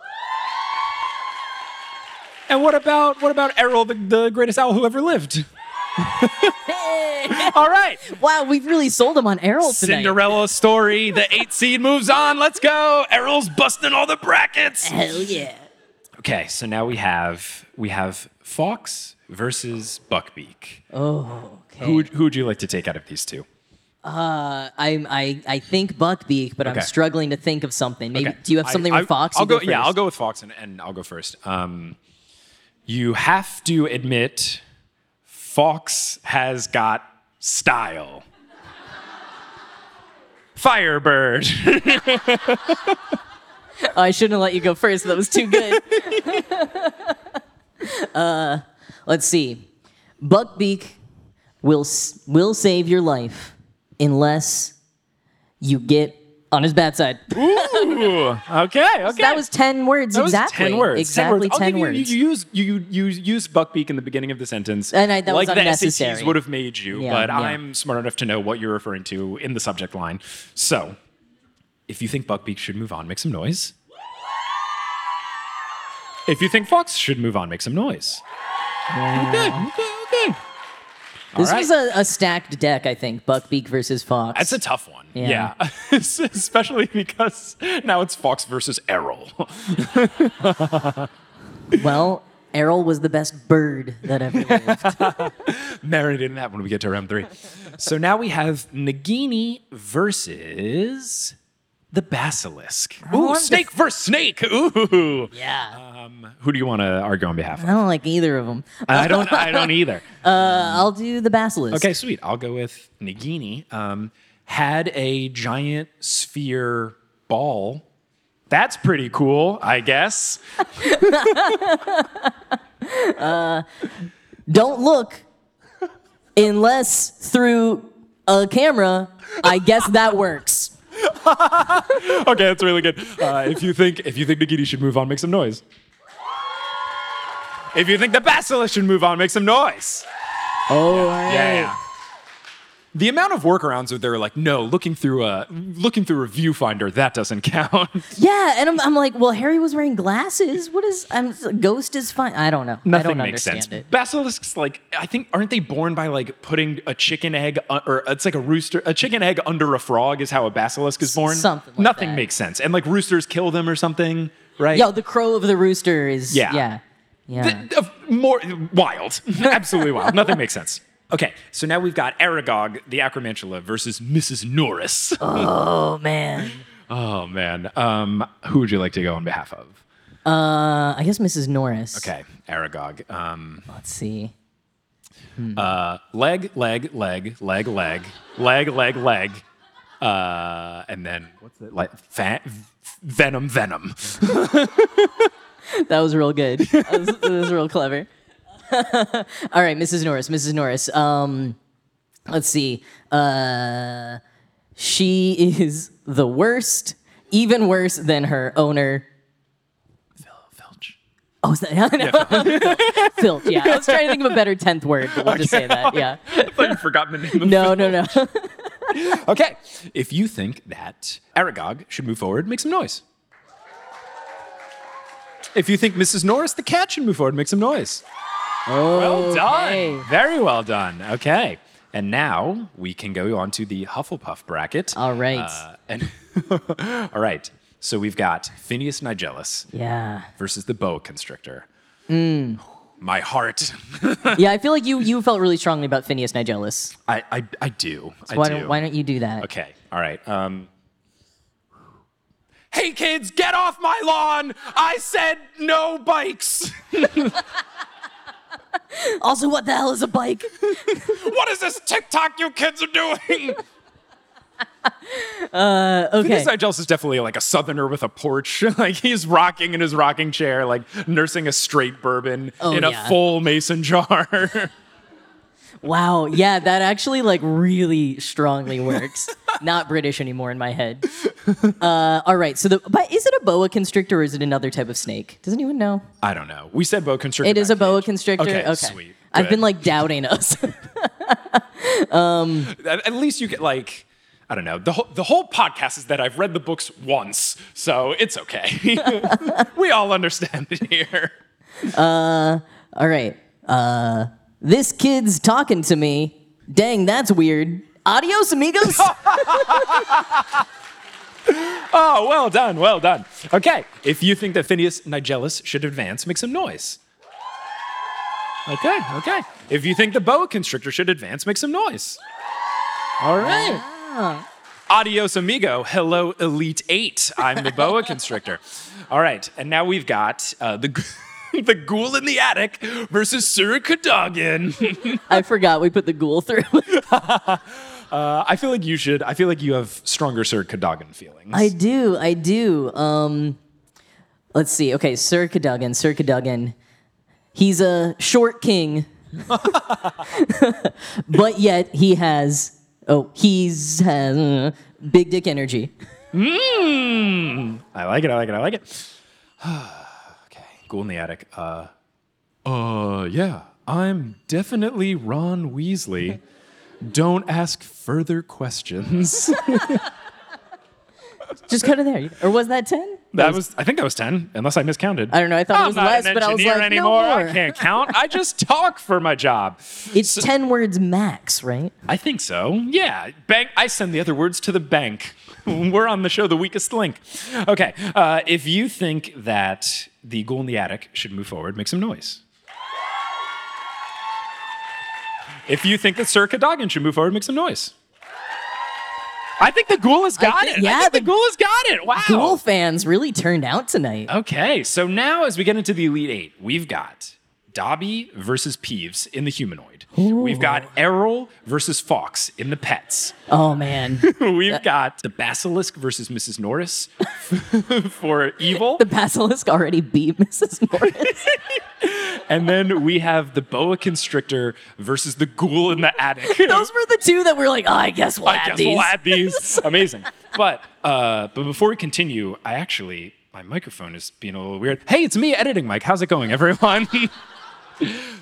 And what about what about Errol, the, the greatest owl who ever lived? All right. wow, we've really sold him on Errol tonight. Cinderella story. The eight seed moves on. Let's go. Errol's busting all the brackets. Hell yeah. Okay, so now we have we have Fawkes versus Buckbeak. Oh, okay. Who would, who would you like to take out of these two? Uh, I'm I, I think Buckbeak, but Okay. I'm struggling to think of something. Maybe Okay. do you have I- something I, with Fawkes? I'll You go. go yeah, I'll go with Fawkes, and, and I'll go first. Um, you have to admit, Fawkes has got style. Firebird. Oh, I shouldn't have let you go first. That was too good. uh, let's see. Buckbeak will will save your life unless you get on his bad side. Ooh, okay, okay. That was ten words That was exactly. ten words. Exactly ten give you- words. You, you use you you use Buckbeak in the beginning of the sentence, And I- that was like the. SATs would have made you. Yeah, but yeah. I'm smart enough to know what you're referring to in the subject line. So, if you think Buckbeak should move on, make some noise. If you think Fawkes should move on, make some noise. Okay, okay, okay. This right. was a, a stacked deck, I think. Buckbeak versus Fawkes. That's a tough one. Yeah. Yeah. Especially because now it's Fawkes versus Errol. well, Errol was the best bird that ever lived. Married in that when we get to round three. so now we have Nagini versus the basilisk. I Ooh, want the- snake versus snake. Ooh. Yeah. Um, who do you want to argue on behalf of? I of? don't like either of them. I don't. I don't either. Uh, I'll do the basilisk. Okay, sweet. I'll go with Nagini. Um, had a giant sphere ball. That's pretty cool, I guess. Don't look unless through a camera. I guess that works. Okay, that's really good. Uh, if you think if you think Nagini should move on, make some noise. If you think the basilisk should move on, make some noise. Oh, right. Yeah. The amount of workarounds that they're like, no, looking through a looking through a viewfinder, that doesn't count. Yeah, and I'm, I'm like, well, Harry was wearing glasses. What is? I'm ghost is fine. I don't know. I Nothing don't makes understand sense. it. Basilisks, like, I think, aren't they born by like putting a chicken egg, uh, or it's like a rooster, a chicken egg under a frog is how a basilisk is born. something like Nothing that. makes sense, and like roosters kill them or something, right? Yo, the crow of the rooster is. Yeah. Yeah. Yeah. Th- of more wild, absolutely wild. Nothing makes sense. Okay, so now we've got Aragog, the Acromantula, versus Mrs. Norris. oh man. oh man, um, who would you like to go on behalf of? Uh, I guess Mrs. Norris. Okay, Aragog. Um, Let's see. uh, leg, leg, leg, leg, leg, leg, leg, leg, uh, and then what's it like? Fa- venom, venom. That was real good. That was, that was real clever. All right, Mrs. Norris. Mrs. Norris. Um, let's see. Uh, she is the worst, even worse than her owner. Filch. Oh, is that Filch? Yeah, I was trying to think of a better tenth word, but we'll just say that. Yeah. I thought you forgot the name. Of No, no, no. Okay, if you think that Aragog should move forward, make some noise. If you think Mrs. Norris the cat should move forward, make some noise. Well Okay. done. Very well done. Okay. And now we can go on to the Hufflepuff bracket. All right. Uh, and all right. So we've got Phineas Nigellus Yeah. versus the boa constrictor. Mm. My heart. Yeah, I feel like you you felt really strongly about Phineas Nigellus. I, I, I do. I Why do. don't why don't you do that? Okay. All right. Um. Hey kids, get off my lawn! I said no bikes. Also, what the hell is a bike? what is this TikTok you kids are doing? Uh, okay. This Nigellus is definitely like a southerner with a porch. like he's rocking in his rocking chair, like nursing a straight bourbon Oh, in a yeah. full mason jar. Wow. Yeah, that actually like really strongly works. Not British anymore in my head. Uh, all right. So the but is it a boa constrictor or is it another type of snake? Does anyone know? I don't know. We said boa constrictor. It is a boa constrictor. Okay, Okay. sweet. I've been like doubting us. At, at least you get like. I don't know. The whole, the whole podcast is that I've read the books once, so it's okay. we all understand it here. Uh, all right. Uh, this kid's talking to me. Dang, that's weird. Adios, amigos. Oh, well done, well done. Okay, if you think that Phineas Nigellus should advance, make some noise. Okay, okay. If you think the boa constrictor should advance, make some noise. All right. Adios, amigo. Hello, Elite Eight. I'm the boa constrictor. All right, and now we've got uh, the the ghoul in the attic versus Sir Cadogan. I forgot we put the ghoul through. Uh, I feel like you should. I feel like you have stronger Sir Cadogan feelings. I do, I do. Um, let's see. Okay, Sir Cadogan, Sir Cadogan. He's a short king, but yet he has. Oh, he's has uh, big dick energy. Mm, I like it. I like it. I like it. okay, ghoul in the attic. Uh, uh, yeah, I'm definitely Ron Weasley. Don't ask further questions. Just cut it there. Or was that ten? that was, I think that was ten, unless I miscounted. I don't know. I thought it I'm was not less, an but I was engineer like, anymore. no I more. can't count. I just talk for my job. It's ten words max, right? I think so. Yeah. Bank. I send the other words to the bank. We're on the show, The Weakest Link. Okay. Uh, if you think that the ghoul in the attic should move forward, make some noise. If you think that Sir Cadogan should move forward, make some noise. I think the ghoul has got think- it. I yeah, think the, the ghoul has got it. Wow. The ghoul fans really turned out tonight. Okay, so now as we get into the Elite Eight, we've got Dobby versus Peeves in the humanoid. We've got Errol versus Fawkes in the pets. Oh man, We've got the Basilisk versus Mrs. Norris for evil. the basilisk already beat Mrs. Norris. And then we have the boa constrictor versus the ghoul in the attic. Those were the two that were like, oh, I guess we'll I add guess these. we'll add these. Amazing. But uh, but before we continue, I actually my microphone is being a little weird. Hey, it's me editing, Mike. How's it going, everyone?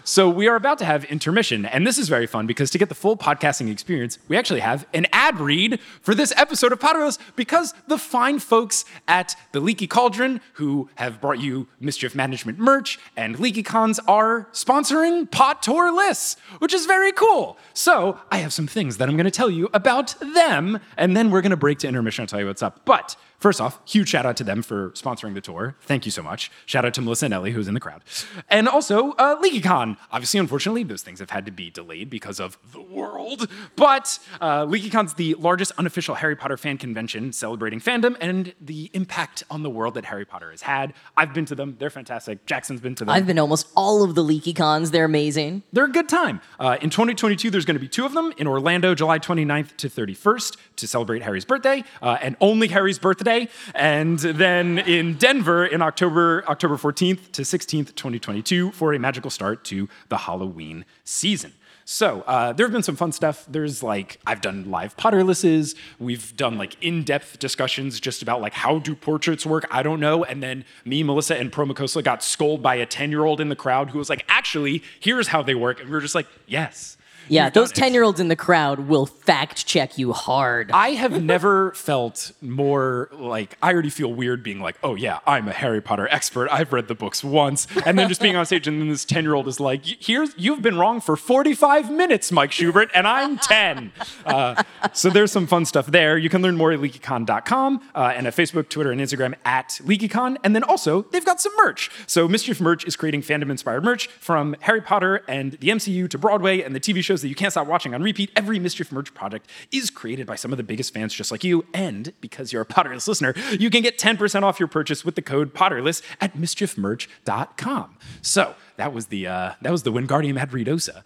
So we are about to have intermission, and this is very fun because to get the full podcasting experience, we actually have an ad read for this episode of Potterless because the fine folks at the Leaky Cauldron, who have brought you Mischief Management merch and LeakyCons, are sponsoring Potterless, which is very cool. So I have some things that I'm going to tell you about them, and then we're going to break to intermission and tell you what's up. But First off, huge shout out to them for sponsoring the tour. Thank you so much. Shout out to Melissa and Ellie, who's in the crowd. And also, uh, LeakyCon. Obviously, unfortunately, those things have had to be delayed because of the world. But uh, LeakyCon's the largest unofficial Harry Potter fan convention celebrating fandom and the impact on the world that Harry Potter has had. I've been to them. They're fantastic. Jackson's been to them. I've been almost all of the LeakyCons. They're amazing. They're a good time. Uh, in 2022, there's going to be two of them in Orlando, July 29th to 31st to celebrate Harry's birthday, uh, and only Harry's birthday. And then in Denver in October, October 14th to 16th, 2022, for a magical start to the Halloween season. So uh, there have been some fun stuff. There's like I've done live Potterlesses. We've done like in-depth discussions just about like how do portraits work. I don't know. And then me, Melissa, and Pro Makosa got scolded by a 10-year-old in the crowd who was like, "Actually, here's how they work." And we were just like, "Yes." Yeah, those 10 year olds in the crowd will fact check you hard. I have never felt more like I already feel weird being like, oh yeah, I'm a Harry Potter expert. I've read the books once, and then just being on stage, and then this ten year old is like, here's you've been wrong for 45 minutes, Mike Schubert, and I'm 10. Uh, so there's some fun stuff there. You can learn more at leakycon.com uh, and at Facebook, Twitter, and Instagram at leakycon, and then also they've got some merch. So Mischief Merch is creating fandom inspired merch from Harry Potter and the MCU to Broadway and the TV shows that you can't stop watching on repeat. Every Mischief Merch project is created by some of the biggest fans just like you. And because you're a Potterless listener, you can get 10% off your purchase with the code Potterless at mischiefmerch.com. So that was the uh, that was the Wingardium Adridosa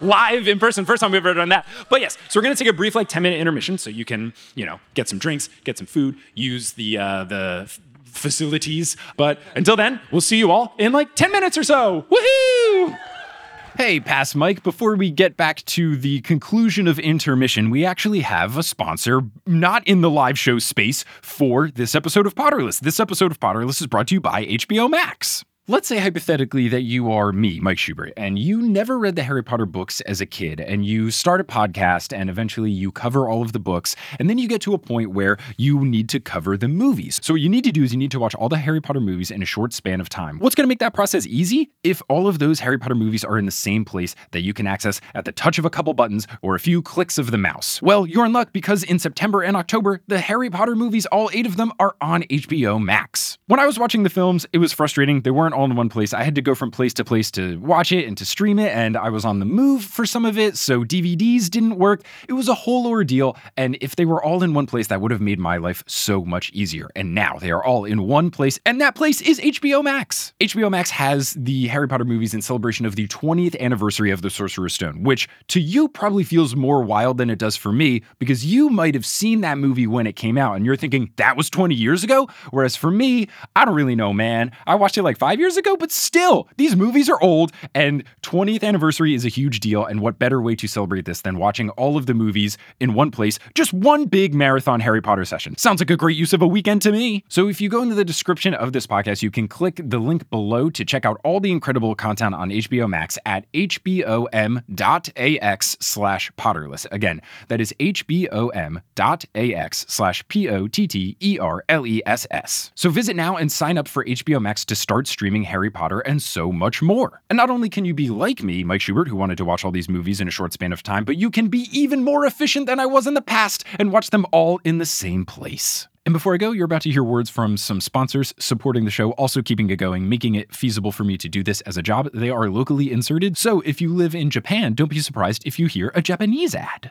live in person. First time we've ever done that. But yes, so we're gonna take a brief like 10 minute intermission so you can you know get some drinks, get some food, use the uh, the facilities. But until then, we'll see you all in like 10 minutes or so. Woohoo! Hey, Pass Mike, before we get back to the conclusion of intermission, we actually have a sponsor, not in the live show space, for this episode of Potterless. This episode of Potterless is brought to you by HBO Max. Let's say hypothetically that you are me, Mike Schubert, and you never read the Harry Potter books as a kid, and you start a podcast, and eventually you cover all of the books, and then you get to a point where you need to cover the movies. So, what you need to do is you need to watch all the Harry Potter movies in a short span of time. What's going to make that process easy? If all of those Harry Potter movies are in the same place that you can access at the touch of a couple buttons or a few clicks of the mouse. Well, you're in luck because in September and October, the Harry Potter movies, all eight of them, are on HBO Max. When I was watching the films, it was frustrating. They weren't all in one place. I had to go from place to place to watch it and to stream it, and I was on the move for some of it, so DVDs didn't work. It was a whole ordeal, and if they were all in one place, that would have made my life so much easier. And now they are all in one place, and that place is HBO Max. HBO Max has the Harry Potter movies in celebration of the 20th anniversary of The Sorcerer's Stone, which to you probably feels more wild than it does for me because you might have seen that movie when it came out and you're thinking that was 20 years ago. Whereas for me, I don't really know, man. I watched it like five years ago, but still, these movies are old and 20th anniversary is a huge deal. And what better way to celebrate this than watching all of the movies in one place, just one big marathon Harry Potter session? Sounds like a great use of a weekend to me. So if you go into the description of this podcast, you can click the link below to check out all the incredible content on HBO Max at hbom.ax slash potterless. Again, that is hbom.ax slash P-O-T-T-E-R-L-E-S-S. So visit now and sign up for HBO Max to start streaming Harry Potter and so much more. And not only can you be like me, Mike Schubert, who wanted to watch all these movies in a short span of time, but you can be even more efficient than I was in the past and watch them all in the same place. And before I go, you're about to hear words from some sponsors supporting the show, also keeping it going, making it feasible for me to do this as a job. They are locally inserted, so if you live in Japan, don't be surprised if you hear a Japanese ad.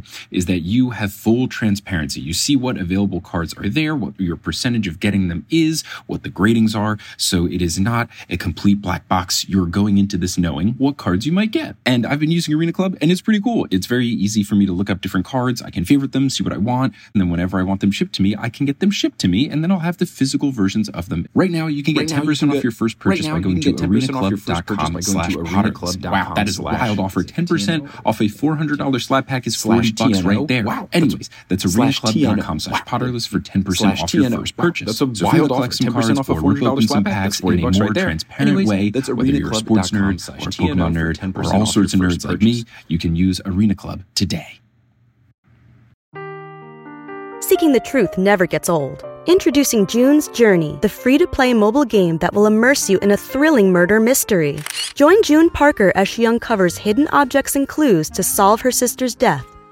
is that you have full transparency. You see what available cards are there, what your percentage of getting them is, what the gradings are. So it is not a complete black box. You're going into this knowing what cards you might get. And I've been using Arena Club and it's pretty cool. It's very easy for me to look up different cards. I can favorite them, see what I want. And then whenever I want them shipped to me, I can get them shipped to me and then I'll have the physical versions of them. Right now, you can get Right 10% can off get- your first purchase right by going to get 10% off your first purchase arenaclub.com slash potterless. Wow, that is a wild offer. 10% off a $400 slab pack is 40 Slash bucks TNO. right there. Wow. Anyways, that's Slash arenaclub.com TNO. slash Wow. potterless for 10% Slash off your TNO. first Wow. purchase. That's a so if you wild wanna offer. collect some 10% cards off a or rip $400 open some slab pack. packs That's in a 40 bucks more right there. transparent Anyways, way, that's whether you're a sports arenaclub.com nerd or TNO Pokemon nerd or all sorts of nerds like me, you can use Arena Club today. Seeking the truth never gets old. Introducing June's Journey, the free to play mobile game that will immerse you in a thrilling murder mystery. Join June Parker as she uncovers hidden objects and clues to solve her sister's death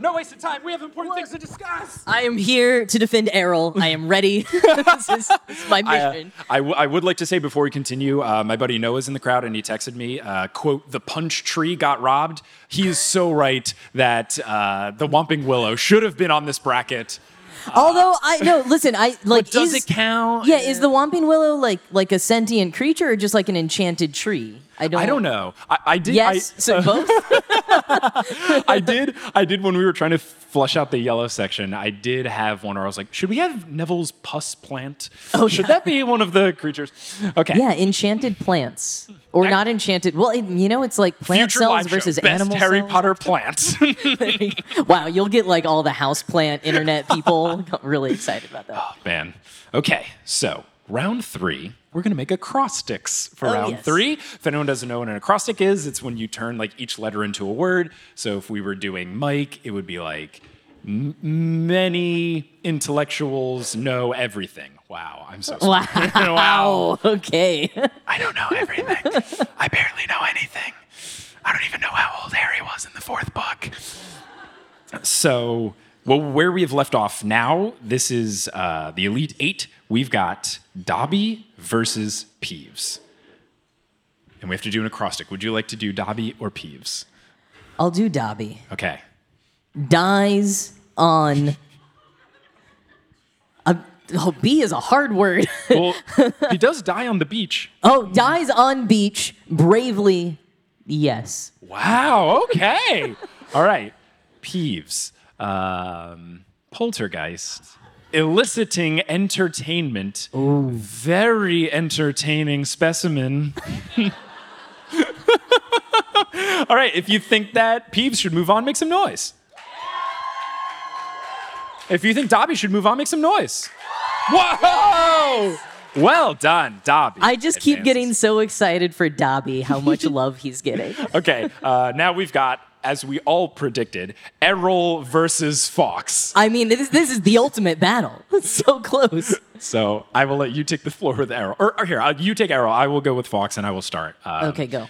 No waste of time. We have important things to discuss. I am here to defend Errol. I am ready. this, is, this is my I, uh, mission. I, w- I would like to say before we continue, uh, my buddy Noah's in the crowd and he texted me, uh, quote, the punch tree got robbed. He is so right that uh, the Whomping Willow should have been on this bracket. Although I no, listen, I like. does is- it count? Yeah, is the Whomping Willow like like a sentient creature or just like an enchanted tree? I don't. I don't know. I, I did. Yes, I, so both. I did. I did when we were trying to flush out the yellow section. I did have one where I was like, should we have Neville's pus plant? Oh, should yeah. that be one of the creatures? Okay. yeah, enchanted plants or not enchanted. Well, it- you know, it's like plant cells live show, versus best animal Harry cells. Potter plants. wow, you'll get like all the house plant internet people really excited about that. Oh man. Okay, so round three, we're gonna make acrostics for Oh, round yes. three. If anyone doesn't know what an acrostic is, it's when you turn like each letter into a word. So if we were doing Mike, it would be like "M- many intellectuals know everything. Wow, I'm so sorry. Wow. wow. Okay. I don't know everything. I barely know anything. I don't even know how old Harry was in the fourth book. So, well, where we have left off now, this is uh, the Elite Eight. We've got Dobby versus Peeves. And we have to do an acrostic. Would you like to do Dobby or Peeves? I'll do Dobby. Okay. Dies on. A, oh, B is a hard word. Well, he does die on the beach. oh, dies on beach bravely. Yes. Wow. Okay. All right. Peeves. Um, poltergeist. Eliciting entertainment. Very entertaining specimen. All right. If you think that Peeves should move on, make some noise. If you think Dobby should move on, make some noise. Whoa! Well done, Dobby. I just keep Advances. getting so excited for Dobby, how much love he's getting. Okay, uh, now we've got, as we all predicted, Errol versus Fawkes. I mean, this, this is the ultimate battle. It's so close. So I will let you take the floor with Errol. Or, or here, uh, you take Errol. I will go with Fawkes, and I will start. Uh, Okay, go.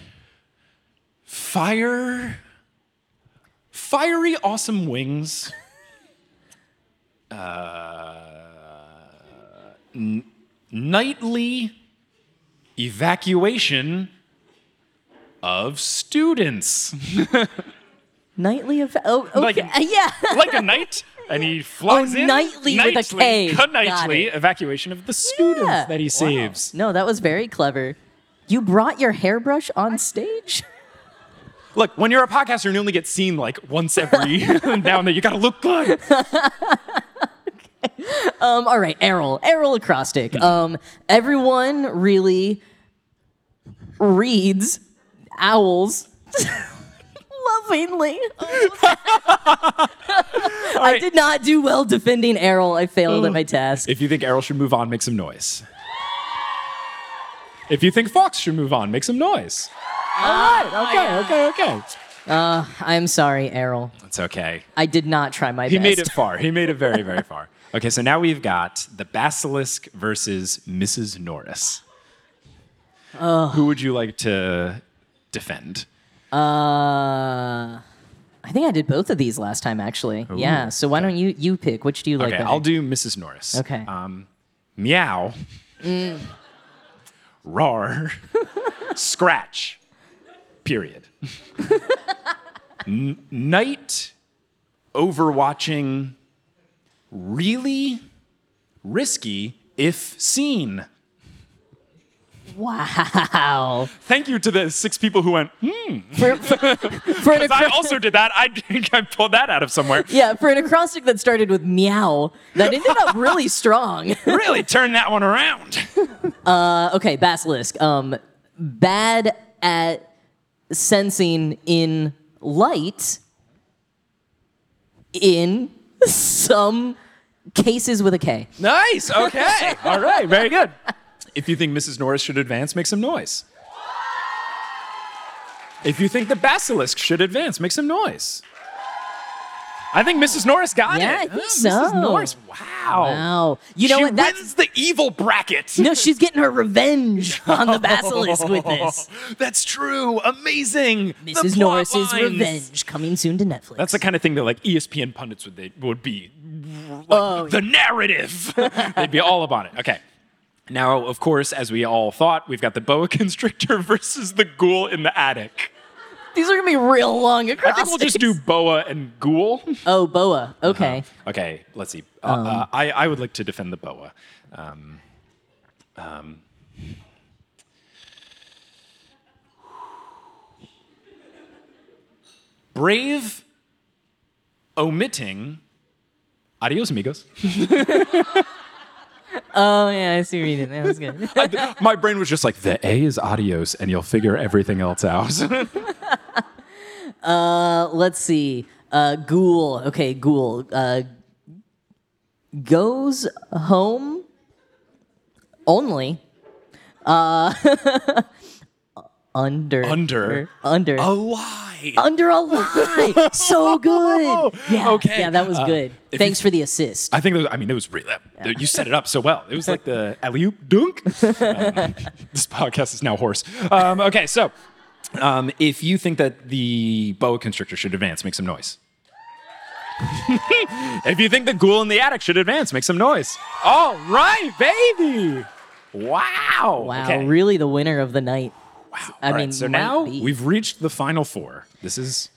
Fire, fiery, awesome wings. Uh, n- nightly evacuation of students. Nightly of oh okay Like- yeah. like a knight. And he flies Oh, in. knightly with a K. Got Nightly it. evacuation of the students Yeah. that he saves. No, that was very clever. You brought your hairbrush on stage? Look, when you're a podcaster and you only get seen like once every now and then, you gotta look good. Um, all right, Errol, Errol acrostic. Um, everyone really reads owls lovingly. I did not do well defending Errol. I failed at my task. If you think Errol should move on, make some noise. If you think Fawkes should move on, make some noise. All right, ah, okay, okay, okay. I'm sorry, Errol. It's okay. I did not try my best. He best. made it far. He made it very, very far. Okay, so now we've got the Basilisk versus Mrs. Norris. Who would you like to defend? Uh, I think I did both of these last time, actually. yeah. So why don't you you pick? Which do you like Okay, better? I'll do Mrs. Norris. Okay. Um, meow. Rar. Scratch. Period. N- night overwatching. Really risky if seen. Wow. Thank you to the six people who went, hmm. For, for an I also did that. I think I pulled that out of somewhere. yeah, for an acrostic that started with meow, that ended up really strong. Really turn that one around. okay, basilisk. Um, bad at sensing in light. In some cases with a K. Nice. Okay. All right. Very good. If you think Mrs. Norris should advance, make some noise. If you think the basilisk should advance, make some noise. I think Mrs. Norris got Yeah, it. I think Ah, so. Mrs. Norris. Wow. Wow. You know she what? That's wins the evil bracket. no, she's getting her revenge on the basilisk with this. That's true. Amazing. Mrs. Norris's lines. revenge coming soon to Netflix. That's the kind of thing that like ESPN pundits would they would be like, Oh, the narrative. They'd be all about it. Okay. Now, of course, as we all thought, we've got the boa constrictor versus the ghoul in the attic. These are gonna be real long I think we'll just do boa and ghoul. Oh, boa. Okay. Okay, let's see. Uh, Um. uh, I, I would like to defend the boa. Um, um, brave omitting adios amigos Oh yeah, I see what you did. That was good. I- my brain was just like the a is adios and you'll figure everything else out Uh, let's see. Uh, ghoul. Okay, ghoul. Uh, goes home only. Uh, under. Under. Under. a lie Under a lie. so good. Yeah. Okay. Yeah, that was Uh, good. Thanks you- for the assist. I think, was, I mean, it was really, you set it up so well. It was like the alley oop dunk. Um, this podcast is now hoarse. Um, okay, so um, if you think that the boa constrictor should advance, make some noise. if you think the ghoul in the attic should advance, make some noise. All right, baby. Wow. wow, Okay. really the winner of the night. Wow. I All right, mean, so now be. we've reached the final four. This is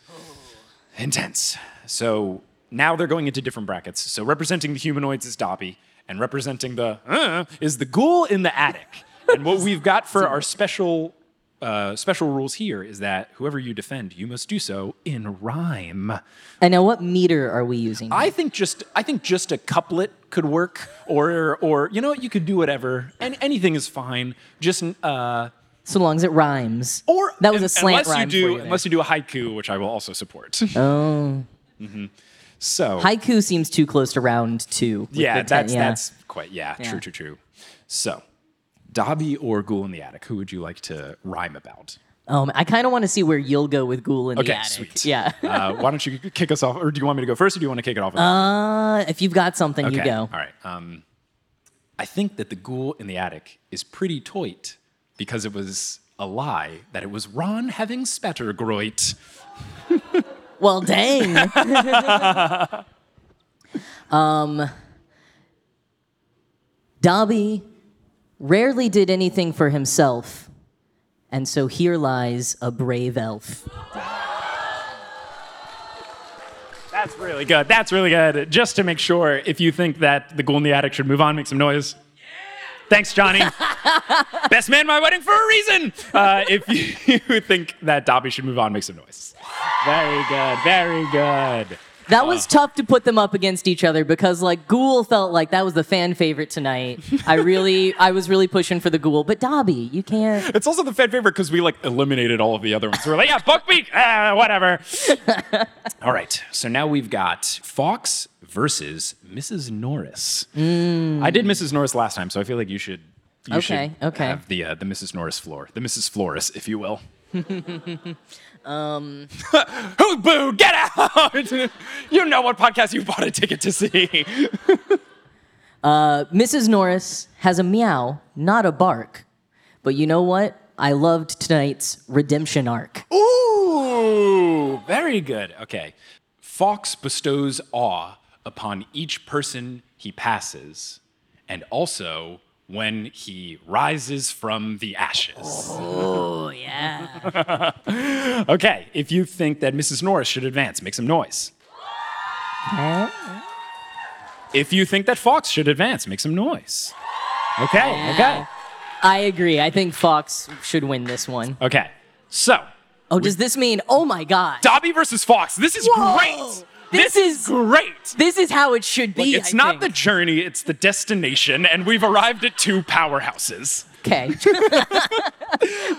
intense. So now they're going into different brackets. So representing the humanoids is Dobby, and representing the uh, is the ghoul in the attic. And what we've got for our special uh, special rules here is that whoever you defend, you must do so in rhyme. And now, what meter are we using? I think just I think just a couplet could work, or or you know what, you could do whatever, and anything is fine. Just uh, so long as it rhymes. or that was a slant unless rhyme you do you unless you do a haiku, which I will also support. Oh, so haiku seems too close to round two. yeah, ten- that's yeah. that's quite yeah, Yeah. true, true, true. So, Dobby or Ghoul in the Attic, who would you like to rhyme about? Um, I kind of want to see where you'll go with Ghoul in Okay, the attic. sweet. Yeah. uh, why don't you kick us off, or do you want me to go first, or do you want to kick it off? Uh, if you've got something, you okay, go. all right. Um, I think that the Ghoul in the Attic is pretty toit because it was a lie that it was Ron having spattergroit. Well, dang. um, Dobby rarely did anything for himself, and so here lies a brave elf. That's really good. That's really good. Just to make sure, if you think that the ghoul in the attic should move on, make some noise. Thanks, Johnny. Best man at my wedding for a reason. Uh, if you think that Dobby should move on, make some noise. Very good. Very good. That was tough to put them up against each other because like Ghoul felt like that was the fan favorite tonight. I really I was really pushing for the Ghoul, but Dobby, you can't. It's also the fan favorite because we like eliminated all of the other ones. We're like, yeah, Buckbeak, ah, whatever. all right. So now we've got Fawkes versus Mrs. Norris. I did Mrs. Norris last time, so I feel like you should. You Okay, should okay. Have the uh, the Mrs. Norris floor, the Mrs. Florris, if you will. Um. Who boo? Get out! you know what podcast you bought a ticket to see. Mrs. Norris has a meow, not a bark. But you know what? I loved tonight's redemption arc. Ooh, very good. Okay. Fawkes bestows awe upon each person he passes, and also when he rises from the ashes. Oh yeah. Okay, if you think that Mrs. Norris should advance, make some noise. If you think that Fawkes should advance, make some noise. Okay, okay, I agree. I think Fawkes should win this one. okay. So, Oh, does this mean? Oh my God! Dobby versus Fawkes. This is Whoa! great. This is- great. This is how it should be. It's I not the journey, it's the destination, and we've arrived at two powerhouses. Okay.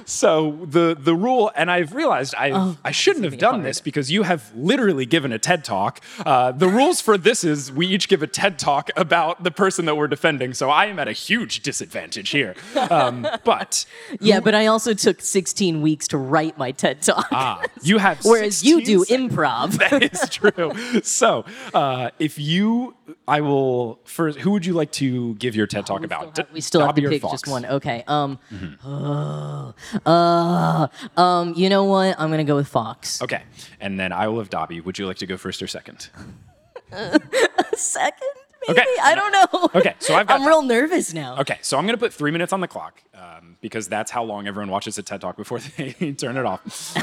So the the rule, and I've realized I Oh, I shouldn't have done this because you have literally given a TED talk. Uh, the rules for this is we each give a TED talk about the person that we're defending. So I am at a huge disadvantage here. Um, but yeah, but I also took 16 weeks to write my TED talk. ah, you have Whereas you do seconds. improv. That is true. So, uh, if you, I will first. Who would you like to give your TED talk about? we still have Dobby to pick Fawkes? just one. Okay. Um. uh, uh, um. You know what? I'm gonna go with Fawkes. Okay, and then I will have Dobby. Would you like to go first or second? Second, maybe. Okay. I don't know. Okay, so I've got- I'm real nervous now. Okay, so I'm gonna put three minutes on the clock um, because that's how long everyone watches a TED Talk before they turn it off.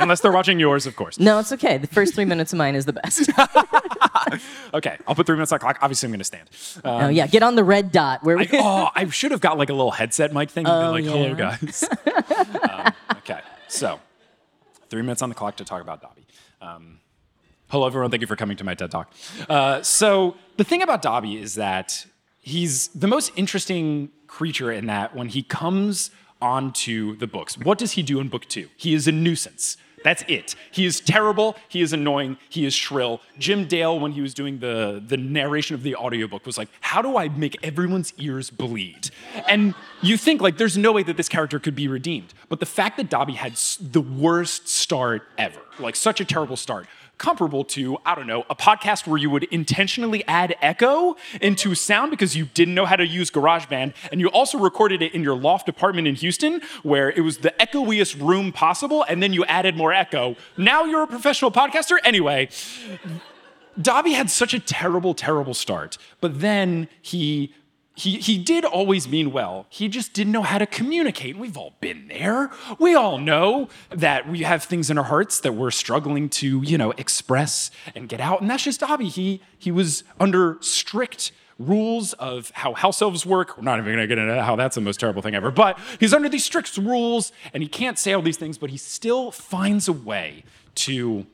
Unless they're watching yours, of course. No, it's okay. The first three minutes of mine is the best. Okay, I'll put three minutes on the clock. Obviously, I'm gonna stand. Uh, oh yeah, get on the red dot where we. I, oh, I should have got like a little headset mic thing. and been like, hello, guys. um, okay, so three minutes on the clock to talk about Dobby. Um, hello, everyone. Thank you for coming to my TED Talk. Uh, so the thing about Dobby is that he's the most interesting creature in that when he comes onto the books, what does he do in book two? He is a nuisance. That's it. He is terrible. He is annoying. He is shrill. Jim Dale, when he was doing the, the narration of the audiobook, was like, How do I make everyone's ears bleed? And you think, like, there's no way that this character could be redeemed. But the fact that Dobby had the worst start ever, like, such a terrible start, comparable to, I don't know, a podcast where you would intentionally add echo into sound because you didn't know how to use GarageBand, and you also recorded it in your loft apartment in Houston where it was the echoiest room possible, and then you added more echo. Now you're a professional podcaster? Anyway, Dobby had such a terrible, terrible start, but then he. He, he did always mean well. He just didn't know how to communicate. And we've all been there. We all know that we have things in our hearts that we're struggling to, you know, express and get out. And that's just Dobby. He he was under strict rules of how house elves work. We're not even gonna get into how that's the most terrible thing ever, but he's under these strict rules and he can't say all these things, but he still finds a way to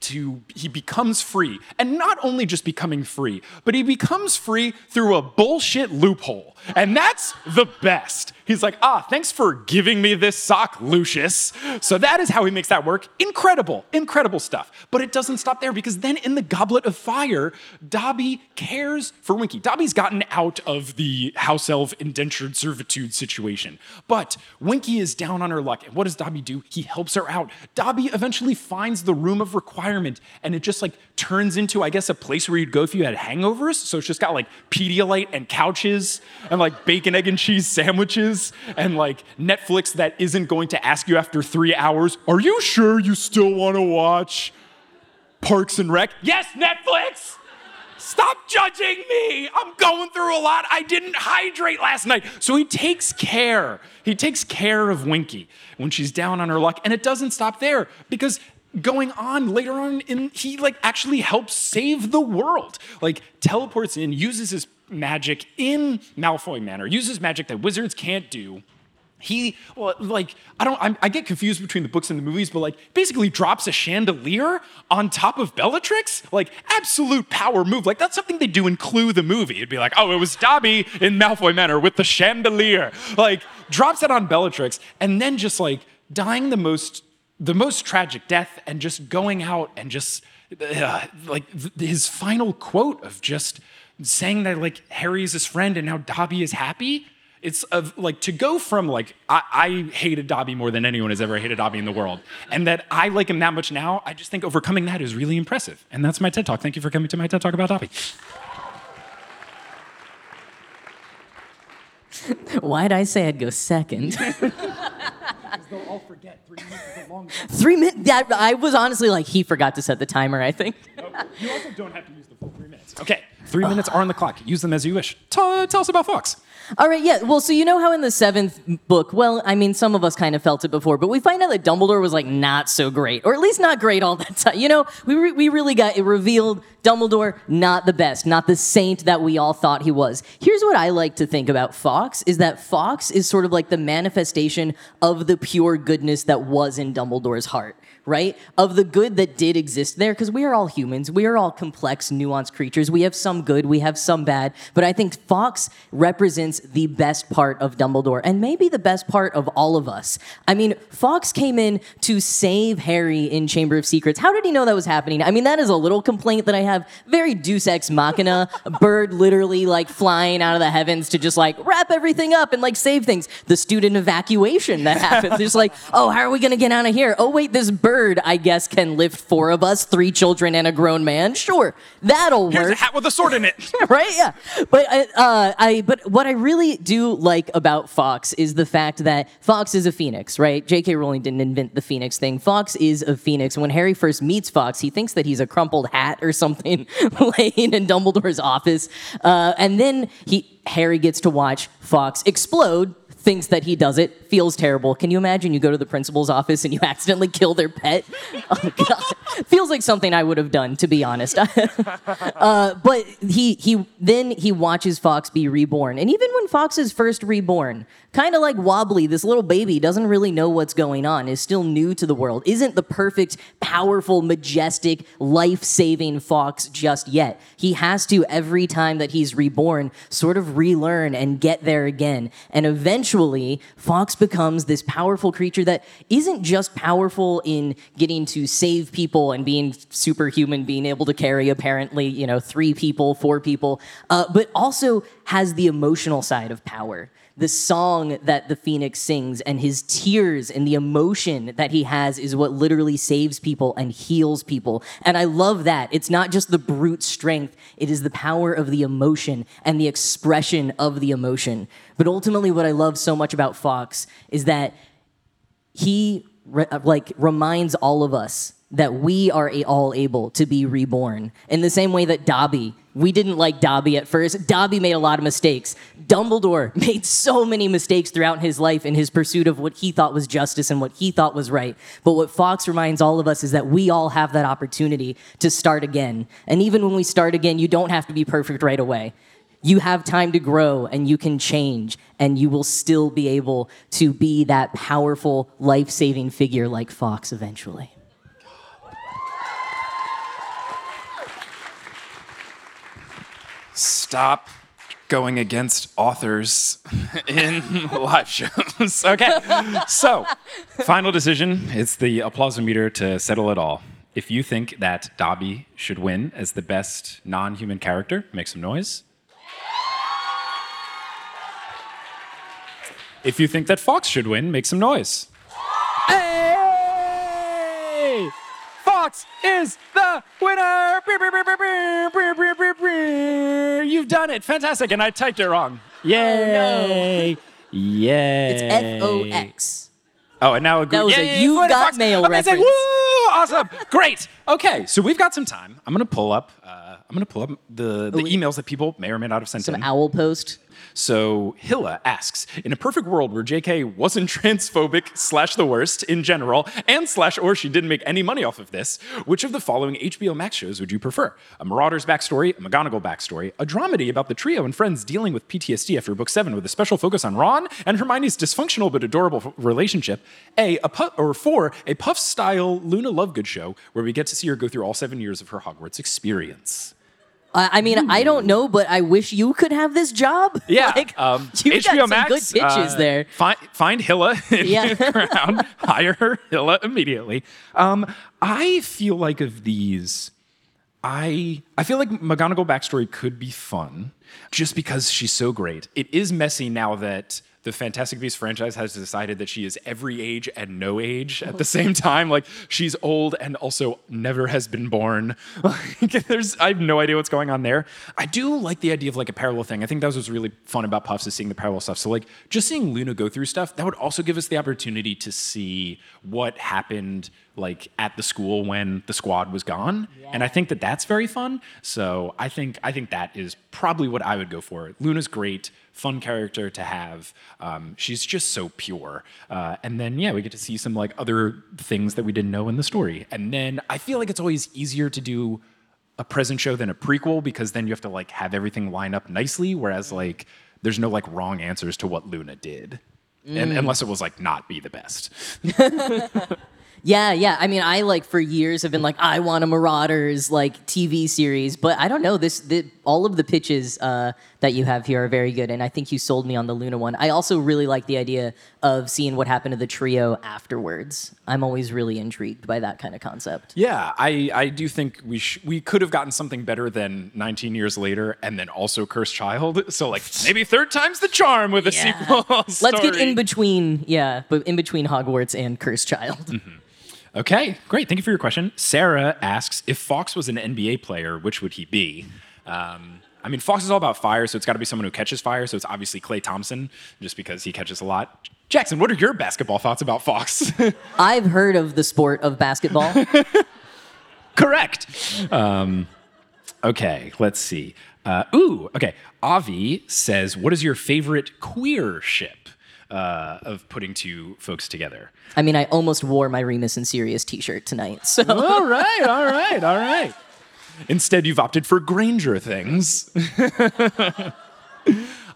to he becomes free. And not only just becoming free but he becomes free through a bullshit loophole. And that's the best. He's like ah thanks for giving me this sock lucius. So that is how he makes that work. Incredible incredible stuff. But it doesn't stop there because then in the goblet of fire dobby cares for winky. Dobby's gotten out of the house elf indentured servitude situation. But winky is down on her luck. And what does dobby do? He helps her out. Dobby eventually finds the room of requirement and it just like turns into i guess a place where you'd go if you had hangovers so it's just got like pedialyte and couches and like bacon egg and cheese sandwiches and like netflix that isn't going to ask you after three hours are you sure you still want to watch parks and rec yes netflix Stop judging me. I'm going through a lot. I didn't hydrate last night. So he takes care. He takes care of Winky when she's down on her luck. And it doesn't stop there because going on later on in he like actually helps save the world. Like teleports in, uses his magic in Malfoy Manor, uses magic that wizards can't do. He well, like i don't I'm, i get confused between the books and the movies but like basically drops a chandelier on top of bellatrix? Like absolute power move. Like that's something they do in clue the movie. It'd be like oh it was dobby in malfoy manor with the chandelier. Like drops it on bellatrix and then just like dying the most the most tragic death and just going out and just uh, like th- his final quote of just saying that like harry is his friend and now dobby is happy it's of like to go from like I, I, hated Dobby more than anyone has ever hated Dobby in the world, and that I like him that much now. I just think overcoming that is really impressive, and that's my TED talk. Thank you for coming to my TED talk about Dobby. Why'd I say I'd go second? they'll all forget three minutes is a long time. Three minutes. I was honestly like, he forgot to set the timer. I think. Oh, you also don't have to use the full three minutes. Okay, three minutes are on the clock. Use them as you wish. Tell, tell us about Fawkes. All right, yeah. Well, so you know how in the seventh book, well, I mean, some of us kind of felt it before, but we find out that Dumbledore was like not so great, or at least not great all that time. You know, we, re- we really got it revealed Dumbledore, not the best, not the saint that we all thought he was. Here's what I like to think about Fawkes is that Fawkes is sort of like the manifestation of the pure goodness that was in Dumbledore's heart right? Of the good that did exist there, because we are all humans. We are all complex, nuanced creatures. We have some good, we have some bad. But I think Fawkes represents the best part of Dumbledore and maybe the best part of all of us. I mean, Fawkes came in to save Harry in Chamber of Secrets. How did he know that was happening? I mean, that is a little complaint that I have. Very deus ex machina, bird literally like flying out of the heavens to just like wrap everything up and like save things. The student evacuation that happens. Just like, oh, how are we going to get out of here? Oh, wait, this bird bird, I guess, can lift four of us, three children and a grown man. Sure, that'll Here's work. Here's a hat with a sword in it. right? Yeah. But uh, uh, I but what I really do like about Fawkes is the fact that Fawkes is a phoenix, right? J.K. Rowling didn't invent the phoenix thing. Fawkes is a phoenix. When Harry first meets Fawkes, he thinks that he's a crumpled hat or something laying in Dumbledore's office, uh, and then he Harry gets to watch Fawkes explode thinks that he does it, feels terrible. Can you imagine you go to the principal's office and you accidentally kill their pet? Oh god. feels like something I would have done, to be honest. uh, but he he then he watches Fawkes be reborn. And even when Fawkes is first reborn, kind of like wobbly, this little baby doesn't really know what's going on, is still new to the world, isn't the perfect, powerful, majestic, life-saving Fawkes just yet. He has to every time that he's reborn sort of relearn and get there again. And eventually, Fawkes becomes this powerful creature that isn't just powerful in getting to save people and being superhuman, being able to carry apparently, you know, three people, four people, uh, but also has the emotional side of power the song that the phoenix sings and his tears and the emotion that he has is what literally saves people and heals people. And I love that. It's not just the brute strength, it is the power of the emotion and the expression of the emotion. But ultimately, what I love so much about Fawkes is that he re- uh, like reminds all of us that we are all able to be reborn. In the same way that Dobby, we didn't like Dobby at first. Dobby made a lot of mistakes. Dumbledore made so many mistakes throughout his life in his pursuit of what he thought was justice and what he thought was right. But what Fawkes reminds all of us is that we all have that opportunity to start again. And even when we start again, you don't have to be perfect right away. You have time to grow and you can change, and you will still be able to be that powerful, life saving figure like Fawkes eventually. Stop going against authors in live shows. okay. So, final decision. It's the applausometer to settle it all. If you think that Dobby should win as the best non human character, make some noise. If you think that Fawkes should win, make some noise. Hey! Fawkes is the winner! You've done it. Fantastic. And I typed it wrong. Yay! Yay! It's F O X. Oh, and now That was a You Got Fox. Mail reference. Woo! Awesome. Great. Okay, so we've got some time. I'm going to pull up. Uh, I'm gonna pull up the, the emails that people may or may not have sent Some in. owl post. So Hilla asks, in a perfect world where JK wasn't transphobic slash the worst in general, and slash or she didn't make any money off of this, which of the following HBO Max shows would you prefer? A Marauders backstory, a McGonagall backstory, a dramedy about the trio and friends dealing with PTSD after book seven with a special focus on Ron and Hermione's dysfunctional but adorable relationship. A, a puff, or four, a Puff style Luna Lovegood show where we get to see her go through all seven years of her Hogwarts experience. I I mean, I don't know, but I wish you could have this job. Yeah, like, um, you HBO got some Max. good pitches uh, there. Find, find Hilla Yeah. the ground. Hire her, Hilla immediately. Um, I feel like of these, I I feel like McGonagall backstory could be fun, just because she's so great. It is messy now that the Fantastic Beasts franchise has decided that she is every age and no age at the oh. same time. Like she's old and also never has been born. Like, there's I have no idea what's going on there. I do like the idea of like a parallel thing. I think that was what's really fun about Puffs is seeing the parallel stuff. So like just seeing Luna go through stuff that would also give us the opportunity to see what happened like at the school when the squad was gone. And I think that that's very fun. So I think I think that is probably what I would go for. Luna's great, fun character to have. Um, she's just so pure. Uh, and then yeah, we get to see some like other things that we didn't know in the story. And then I feel like it's always easier to do a present show than a prequel because then you have to like have everything line up nicely. Whereas like there's no like wrong answers to what Luna did. And, unless it was like not be the best. Yeah, yeah. I mean, I like for years have been like, I want a Marauders like TV series, but I don't know. This, the, all of the pitches uh, that you have here are very good, and I think you sold me on the Luna one. I also really like the idea of seeing what happened to the trio afterwards. I'm always really intrigued by that kind of concept. Yeah, I, I do think we sh- we could have gotten something better than 19 years later, and then also Cursed Child. So like maybe third time's the charm with a Yeah. sequel. Let's get in between, yeah, but in between Hogwarts and Cursed Child. Okay, great. Thank you for your question. Sarah asks if Fawkes was an NBA player, which would he be? Um, I mean, Fawkes is all about fire, so it's got to be someone who catches fire. So it's obviously Klay Thompson, just because he catches a lot. Jackson, what are your basketball thoughts about Fawkes? I've heard of the sport of basketball. Correct. Um, okay, let's see. Uh, ooh, okay. Avi says, "What is your favorite queer ship uh, of putting two folks together?" I mean, I almost wore my Remus and Sirius T-shirt tonight, so All right, all right, all right. Instead, you've opted for Granger things.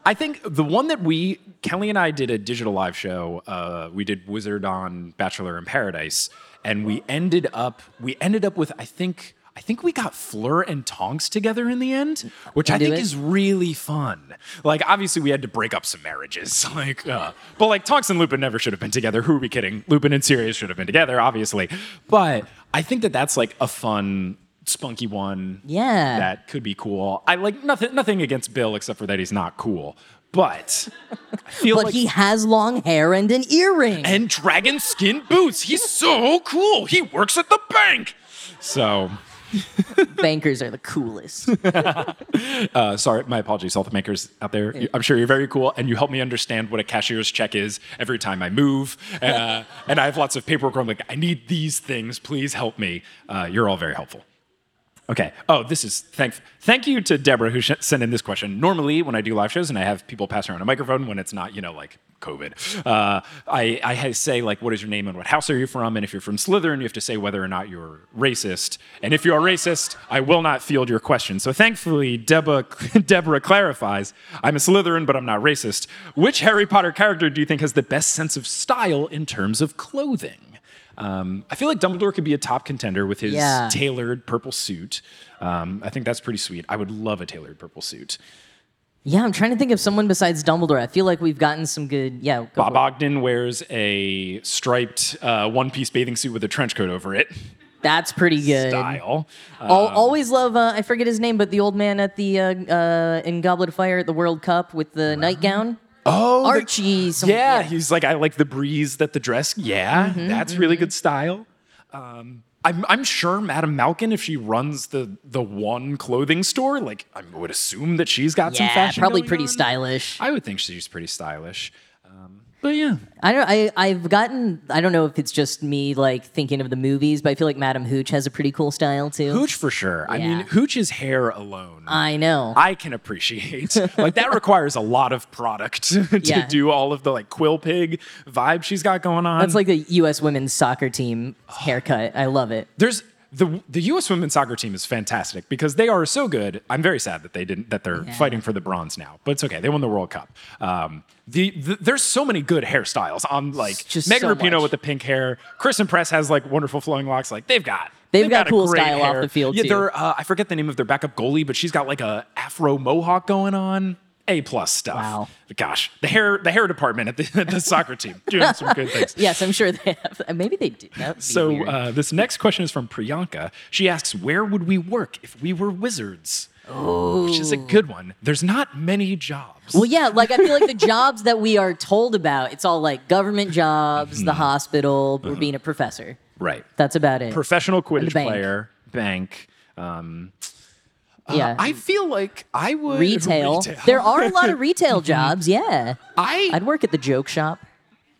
I think the one that we, Kelly and I did a digital live show. Uh, we did Wizard on Bachelor in Paradise, and we ended up, we ended up with, I think, I think we got Fleur and Tonks together in the end, which I think it. is really fun. Like, obviously, we had to break up some marriages, like, uh, but like Tonks and Lupin never should have been together. Who are we kidding? Lupin and Sirius should have been together, obviously. But I think that that's like a fun, spunky one. Yeah. that could be cool. I like nothing, nothing against Bill except for that he's not cool. But I feel but like he has long hair and an earring. and dragon skin boots. He's so cool. He works at the bank. So, Bankers are the coolest. uh, sorry, my apologies, all the makers out there. I'm sure you're very cool, and you help me understand what a cashier's check is every time I move. Uh, and I have lots of paperwork. Where I'm like, I need these things. Please help me. Uh, you're all very helpful. Okay. Oh, this is thank thank you to Deborah who sh- sent in this question. Normally, when I do live shows and I have people pass around a microphone when it's not you know like COVID, uh, I I say like, what is your name and what house are you from? And if you're from Slytherin, you have to say whether or not you're racist. And if you are racist, I will not field your question. So thankfully, Deborah Deborah clarifies, I'm a Slytherin, but I'm not racist. Which Harry Potter character do you think has the best sense of style in terms of clothing? Um, I feel like Dumbledore could be a top contender with his Yeah. tailored purple suit. Um, I think that's pretty sweet. I would love a tailored purple suit. yeah, I'm trying to think of someone besides Dumbledore. I feel like we've gotten some good. Yeah, go Bob. Ogden wears a striped uh, one-piece bathing suit with a trench coat over it. that's pretty good. Style. Al always love. Uh, I forget his name, but the old man at the uh, uh, in Goblet of Fire at the World Cup with the nightgown. Oh, the- Archie. Yeah, he's like I like the breeze that the dress. Yeah, Mm-hmm, that's really good style. Um, I'm I'm sure Madame Malkin, if she runs the the one clothing store, like I would assume that she's got some yeah, fashion. probably pretty on. stylish. I would think she's pretty stylish. But yeah. I don't. I I've gotten. I don't know if it's just me like thinking of the movies, but I feel like Madame Hooch has a pretty cool style too. Hooch for sure. I Yeah. mean, Hooch's hair alone. I know. I can appreciate. like that requires a lot of product to Yeah. do all of the like quill pig vibe she's got going on. That's like the U.S. women's soccer team haircut. I love it. there's the the U.S. women's soccer team is fantastic because they are so good. I'm very sad that they didn't that they're Yeah. fighting for the bronze now, but it's okay. They won the World Cup. Um, the, the there's so many good hairstyles on like just Megan so Rapinoe much. with the pink hair. Christen Press has like wonderful flowing locks. Like they've got. They've got a cool great style off the field, Yeah, too. they're uh, I forget the name of their backup goalie, but she's got like a afro mohawk going on. A plus stuff. Wow. Gosh, the hair the hair department at the, at the soccer team doing some good things. Yes, I'm sure they have. Maybe they do. That would be So uh, this next question is from Priyanka. She asks, "Where would we work if we were wizards?" Which is a good one. There's not many jobs. Well, yeah, like I feel like the jobs that we are told about, it's all like government jobs, Mm-hmm. the hospital, Uh-huh. or being a professor. right. That's about it. Professional Quidditch bank. player, bank. Um, Uh, yeah. I feel like I would retail. There are a lot of retail mm-hmm. jobs. Yeah. I I'd work at the joke shop.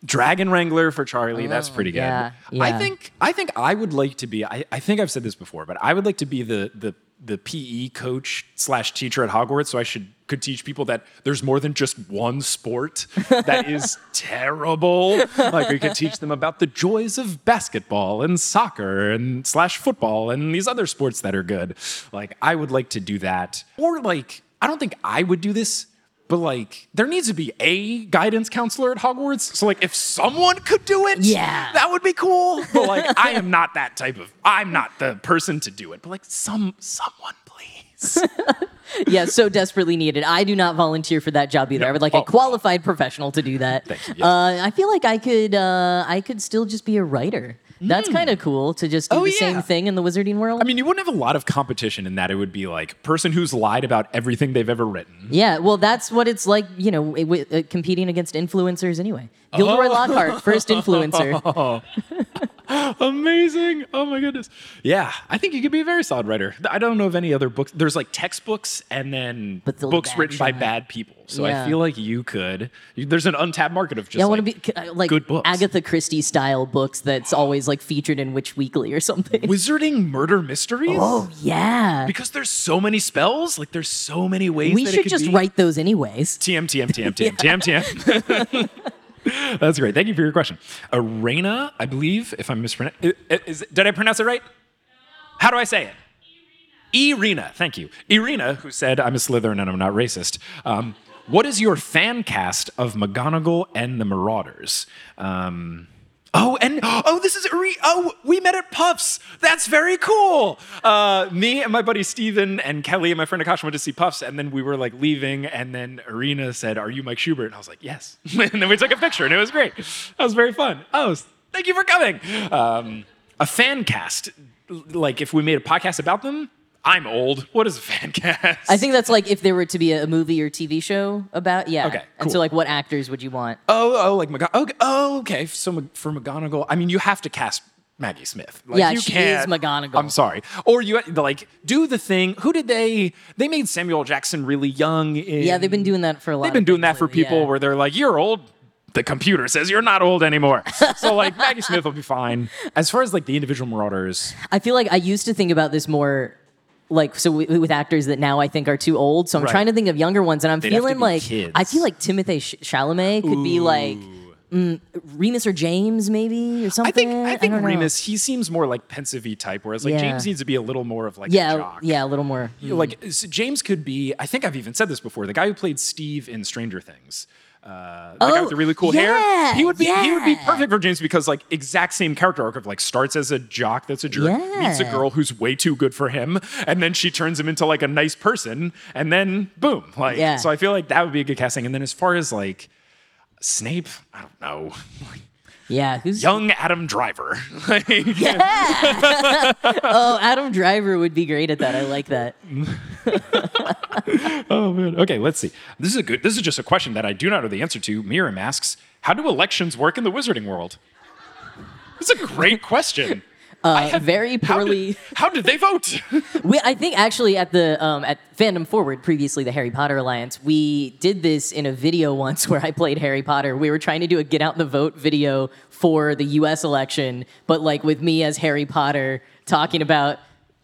Dragon Wrangler for Charlie. that's pretty oh, good. Oh, yeah, I think I think I would like to be. I, I think I've said this before, but I would like to be the the the PE coach slash teacher at Hogwarts. So I should could teach people that there's more than just one sport that is terrible. Like we could teach them about the joys of basketball and soccer and slash football and these other sports that are good. Like I would like to do that, or like I don't think I would do this. But like, there needs to be a guidance counselor at Hogwarts. So like, if someone could do it, Yeah. that would be cool. But like, I am not that type of. I'm not the person to do it. But like, some someone Yeah, so desperately needed. I do not volunteer for that job either. I would like a Oh. qualified professional to do that. Thank you, yes. Uh, I feel like I could. Uh, I could still just be a writer. That's kind of cool to just do Oh, the yeah. same thing in the wizarding world. I mean, you wouldn't have a lot of competition in that. It would be like person who's lied about everything they've ever written. Yeah, well, that's what it's like, you know, it, wi- uh, competing against influencers anyway. Gilderoy Lockhart, first influencer. Amazing. Oh my goodness. Yeah, I think you could be a very solid writer. I don't know of any other books. There's like textbooks and then books written by bad people. So I feel like you could. you- There's an untapped market of just Yeah, I like, be uh, like good books. Agatha Christie style books that's always like featured in Witch Weekly or something. wizarding murder mysteries. Oh, yeah. Because there's so many spells, like there's so many ways. We that it should just be. write those anyways. TM TM TM TM TM TM. That's great. Thank you for your question. Arena, I believe, if I'm mispronouncing, did I pronounce it right? How do I say it? Irina. Thank you. Irina, who said, I'm a Slytherin and I'm not racist. Um, what is your fan cast of McGonagall and the Marauders? Um, oh, and oh, this is Iri- oh, we met at Puffs. That's very cool. Uh, me and my buddy Steven and Kelly and my friend Akash went to see Puffs, and then we were like leaving, and then Arena said, "Are you Mike Schubert?" And I was like, "Yes." and then we took a picture, and it was great. That was very fun. Oh, thank you for coming. Um, a fan cast, like if we made a podcast about them. I'm old. What is a fan cast? I think that's like if there were to be a movie or TV show about, yeah. Okay, Cool. And so, like, what actors would you want? Oh, oh, like McGonagall. Okay. Oh, okay. So for McGonagall, I mean, you have to cast Maggie Smith. Like, Yeah, you she can't- is McGonagall. I'm sorry. Or you like do the thing. Who did they? They made Samuel Jackson really young. In, Yeah, they've been doing that for a lot. They've been doing that for people yeah. where they're like, "You're old." The computer says you're not old anymore. so like Maggie Smith will be fine. As far as like the individual Marauders, I feel like I used to think about this more. Like so wi- with actors that now I think are too old, so I'm Right. trying to think of younger ones, and I'm They'd have to feeling be like kids. I feel like Timothée Ch- Chalamet could be like mm, Remus or James, maybe or I something. think I think don't know. Remus he seems more like pensive type, whereas like Yeah. James needs to be a little more of like a Yeah, jock. yeah, a little more. Like s- James could be. I think I've even said this before. The guy who played Steve in Stranger Things. Uh, the guy Oh, with the really cool yeah, hair. He would be he would be perfect for James because like exact same character arc of like starts as a jock that's a jerk, meets a girl who's way too good for him, and then she turns him into like a nice person, and then boom. Like Yeah. so I feel like that would be a good casting. And then as far as like Snape, I don't know. Yeah, who's Young Adam Driver. Like, Oh, Adam Driver would be great at that. I like that. Oh man. Okay, let's see. This is a good. This is just a question that I do not know the answer to. Miriam asks, "How do elections work in the wizarding world?" It's a great question. Uh, have- very how did- poorly. How did, they vote? We, I think actually at the um, at Fandom Forward, previously the Harry Potter Alliance, we did this in a video once where I played Harry Potter. We were trying to do a get out the vote video for the U.S. election, but like with me as Harry Potter talking about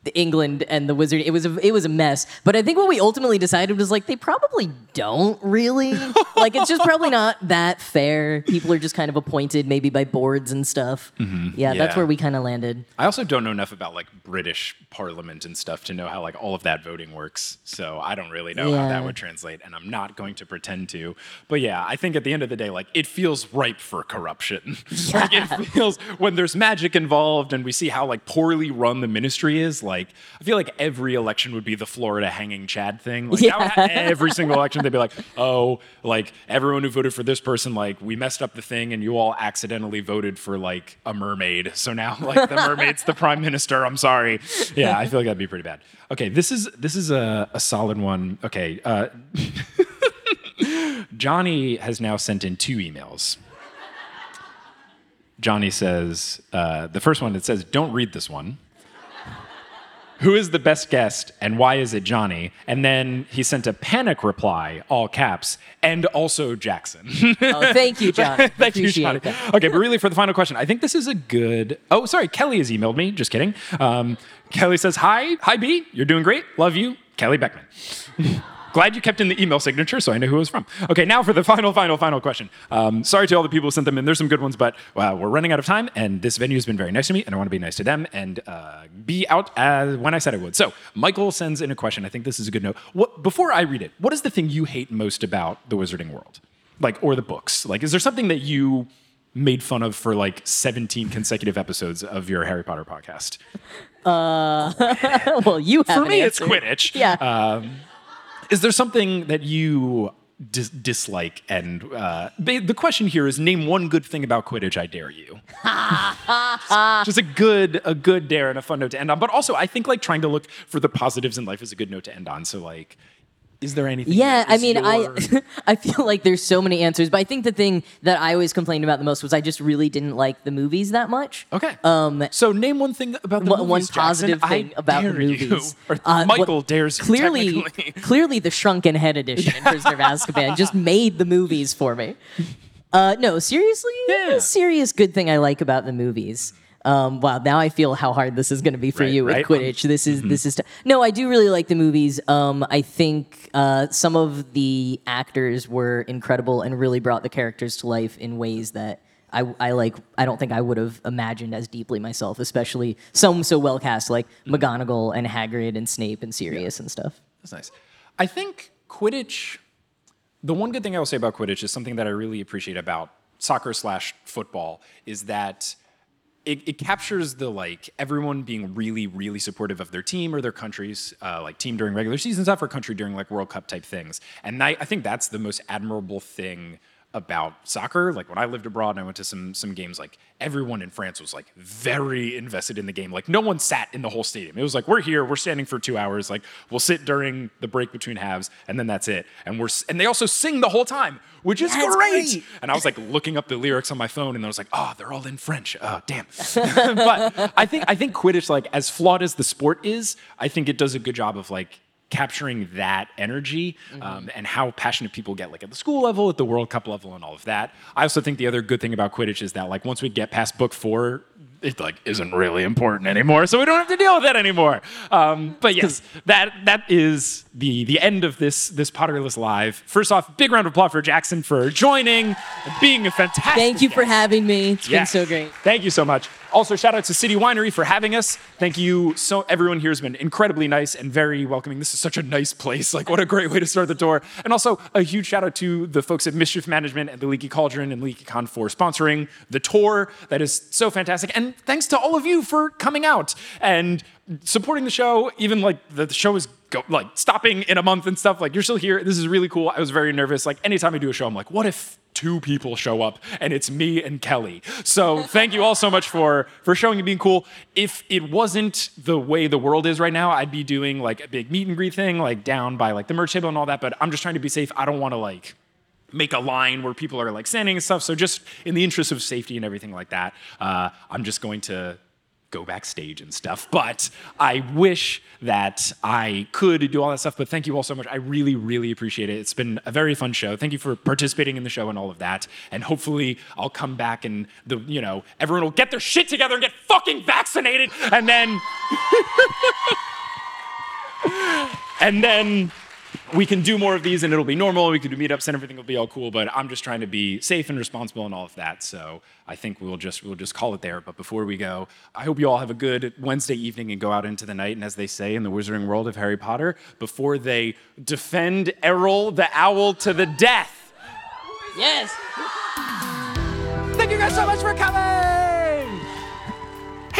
the England and the Wizard. It was a, it was a mess. But I think what we ultimately decided was like they probably don't really like it's just probably not that fair. People are just kind of appointed maybe by boards and stuff. Mm-hmm. Yeah, that's where we kind of landed. I also don't know enough about like British Parliament and stuff to know how like all of that voting works. So I don't really know how that would translate, and I'm not going to pretend to. But yeah, I think at the end of the day, like it feels ripe for corruption. like it feels when there's magic involved, and we see how like poorly run the ministry is. Like I feel like every election would be the Florida hanging Chad thing. Like that would every single election, they'd be like, oh, like everyone who voted for this person, like we messed up the thing, and you all accidentally voted for like a mermaid. So now like the mermaid's the prime minister. I'm sorry. Yeah, I feel like that'd be pretty bad. Okay, this is this is a, a solid one. Okay, uh, Johnny has now sent in two emails. Johnny says, uh, the first one, it says, don't read this one. Who is the best guest and why is it Johnny? And then he sent a panic reply, all caps, and also Jackson. Oh, thank you, John. Thank you, Johnny. that. Okay, but really for the final question, I think this is a good. Oh, sorry, Kelly has emailed me. Just kidding. Um, Kelly says, "Hi, hi B, you're doing great. Love you, Kelly Beckman." Glad you kept in the email signature so I know who it was from. Okay, now for the final, final, final question. Um, sorry to all the people who sent them in. There's some good ones, but uh, we're running out of time, and this venue has been very nice to me, and I want to be nice to them and uh, be out as, when I said I would. So Michael sends in a question. I think this is a good note. What, before I read it, what is the thing you hate most about the Wizarding World? Like, or the books? Like, is there something that you made fun of for like 17 consecutive episodes of your Harry Potter podcast? Well, you have For me, it's. Quidditch. Yeah. Is there something that you dis- dislike? And uh, the question here is: name one good thing about Quidditch. I dare you. Just a good, a good dare and a fun note to end on. But also, I think like trying to look for the positives in life is a good note to end on. So, like, is there anything? Yeah, I mean, your- I I feel like there's so many answers, but I think the thing that I always complained about the most was I just really didn't like the movies that much. Okay. Um. So name one thing about the One, movies, one Jackson. positive I thing about the movies. Or Uh, Michael what- dares you, clearly, clearly, the shrunken head edition in Prisoner of Azkaban just made the movies for me. Uh, no, seriously, Yeah. a serious good thing I like about the movies. Um, wow, now I feel how hard this is going to be for Right, you with right? Quidditch. This is this is t- no, I do really like the movies. Um, I think uh, some of the actors were incredible and really brought the characters to life in ways that I, I like. I don't think I would have imagined as deeply myself, especially some so well cast like McGonagall and Hagrid and Snape and Sirius and stuff. That's nice. I think Quidditch. The one good thing I will say about Quidditch is something that I really appreciate about soccer slash football is that it, it captures the like everyone being really really supportive of their team or their countries uh, like team during regular season stuff or country during like world cup type things. And I, I think that's the most admirable thing about soccer like when i lived abroad and i went to some some games like everyone in france was like very invested in the game like no one sat in the whole stadium it was like we're here we're standing for two hours like we'll sit during the break between halves and then that's it and we're and they also sing the whole time which is great. great. And I was like looking up the lyrics on my phone, and I was like, oh, they're all in French. Oh, damn. but I think I think Quidditch, like as flawed as the sport is, I think it does a good job of like capturing that energy um, and how passionate people get like at the school level at the world cup level and all of that i also think the other good thing about quidditch is that like once we get past book four it like isn't really important anymore so we don't have to deal with that anymore um, but yes that that is the the end of this this potterless live first off big round of applause for jackson for joining being a fantastic Thank you for having me. It's Yes. been so great. Thank you so much. Also, shout out to City Winery for having us. Thank you. So everyone here has been incredibly nice and very welcoming. This is such a nice place. Like, what a great way to start the tour. And also, a huge shout out to the folks at Mischief Management and the Leaky Cauldron and LeakyCon for sponsoring the tour. That is so fantastic. And thanks to all of you for coming out and supporting the show. Even like the, show is go, like stopping in a month and stuff. Like, you're still here. This is really cool. I was very nervous. Like, anytime I do a show, I'm like, what if two people show up and it's me and Kelly. So thank you all so much for for showing and being cool. If it wasn't the way the world is right now, I'd be doing like a big meet and greet thing like down by like the merch table and all that, but I'm just trying to be safe. I don't want to like make a line where people are like standing and stuff. So just in the interest of safety and everything like that, uh, I'm just going to go backstage and stuff. But I wish that I could do all that stuff. But thank you all so much. I really, really appreciate it. It's been a very fun show. Thank you for participating in the show and all of that. And hopefully I'll come back and the you know everyone will get their shit together and get fucking vaccinated, and then and then we can do more of these and it'll be normal. We can do meetups and everything will be all cool. But I'm just trying to be safe and responsible and all of that. So I think we'll just we'll just call it there. But before we go, I hope you all have a good Wednesday evening and go out into the night. And as they say in the Wizarding World of Harry Potter, before they defend Errol the Owl to the death. Yes. Thank you guys so much for coming.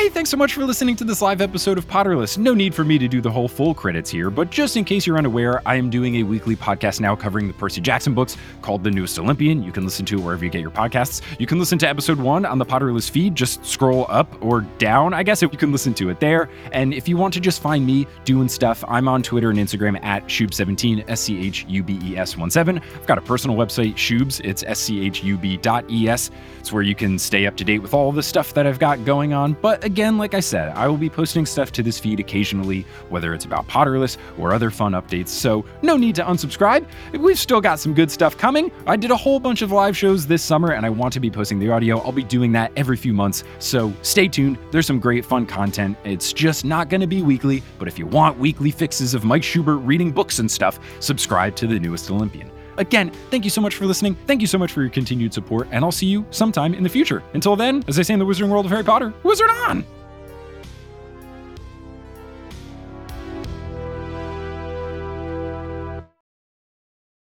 Hey, thanks so much for listening to this live episode of Potterless. No need for me to do the whole full credits here, but just in case you're unaware, I am doing a weekly podcast now covering the Percy Jackson books called The Newest Olympian. You can listen to it wherever you get your podcasts. You can listen to episode one on the Potterless feed. Just scroll up or down, I guess, you can listen to it there. And if you want to just find me doing stuff, I'm on Twitter and Instagram at Schubes17, S C H U B E S 1 7. I've got a personal website, Schubes. It's S C H U B dot E S. It's where you can stay up to date with all the stuff that I've got going on. But again, like I said, I will be posting stuff to this feed occasionally, whether it's about Potterless or other fun updates, so no need to unsubscribe. We've still got some good stuff coming. I did a whole bunch of live shows this summer, and I want to be posting the audio. I'll be doing that every few months, so stay tuned. There's some great fun content. It's just not going to be weekly, but if you want weekly fixes of Mike Schubert reading books and stuff, subscribe to the newest Olympian. Again, thank you so much for listening. Thank you so much for your continued support, and I'll see you sometime in the future. Until then, as I say in the Wizarding World of Harry Potter, Wizard on!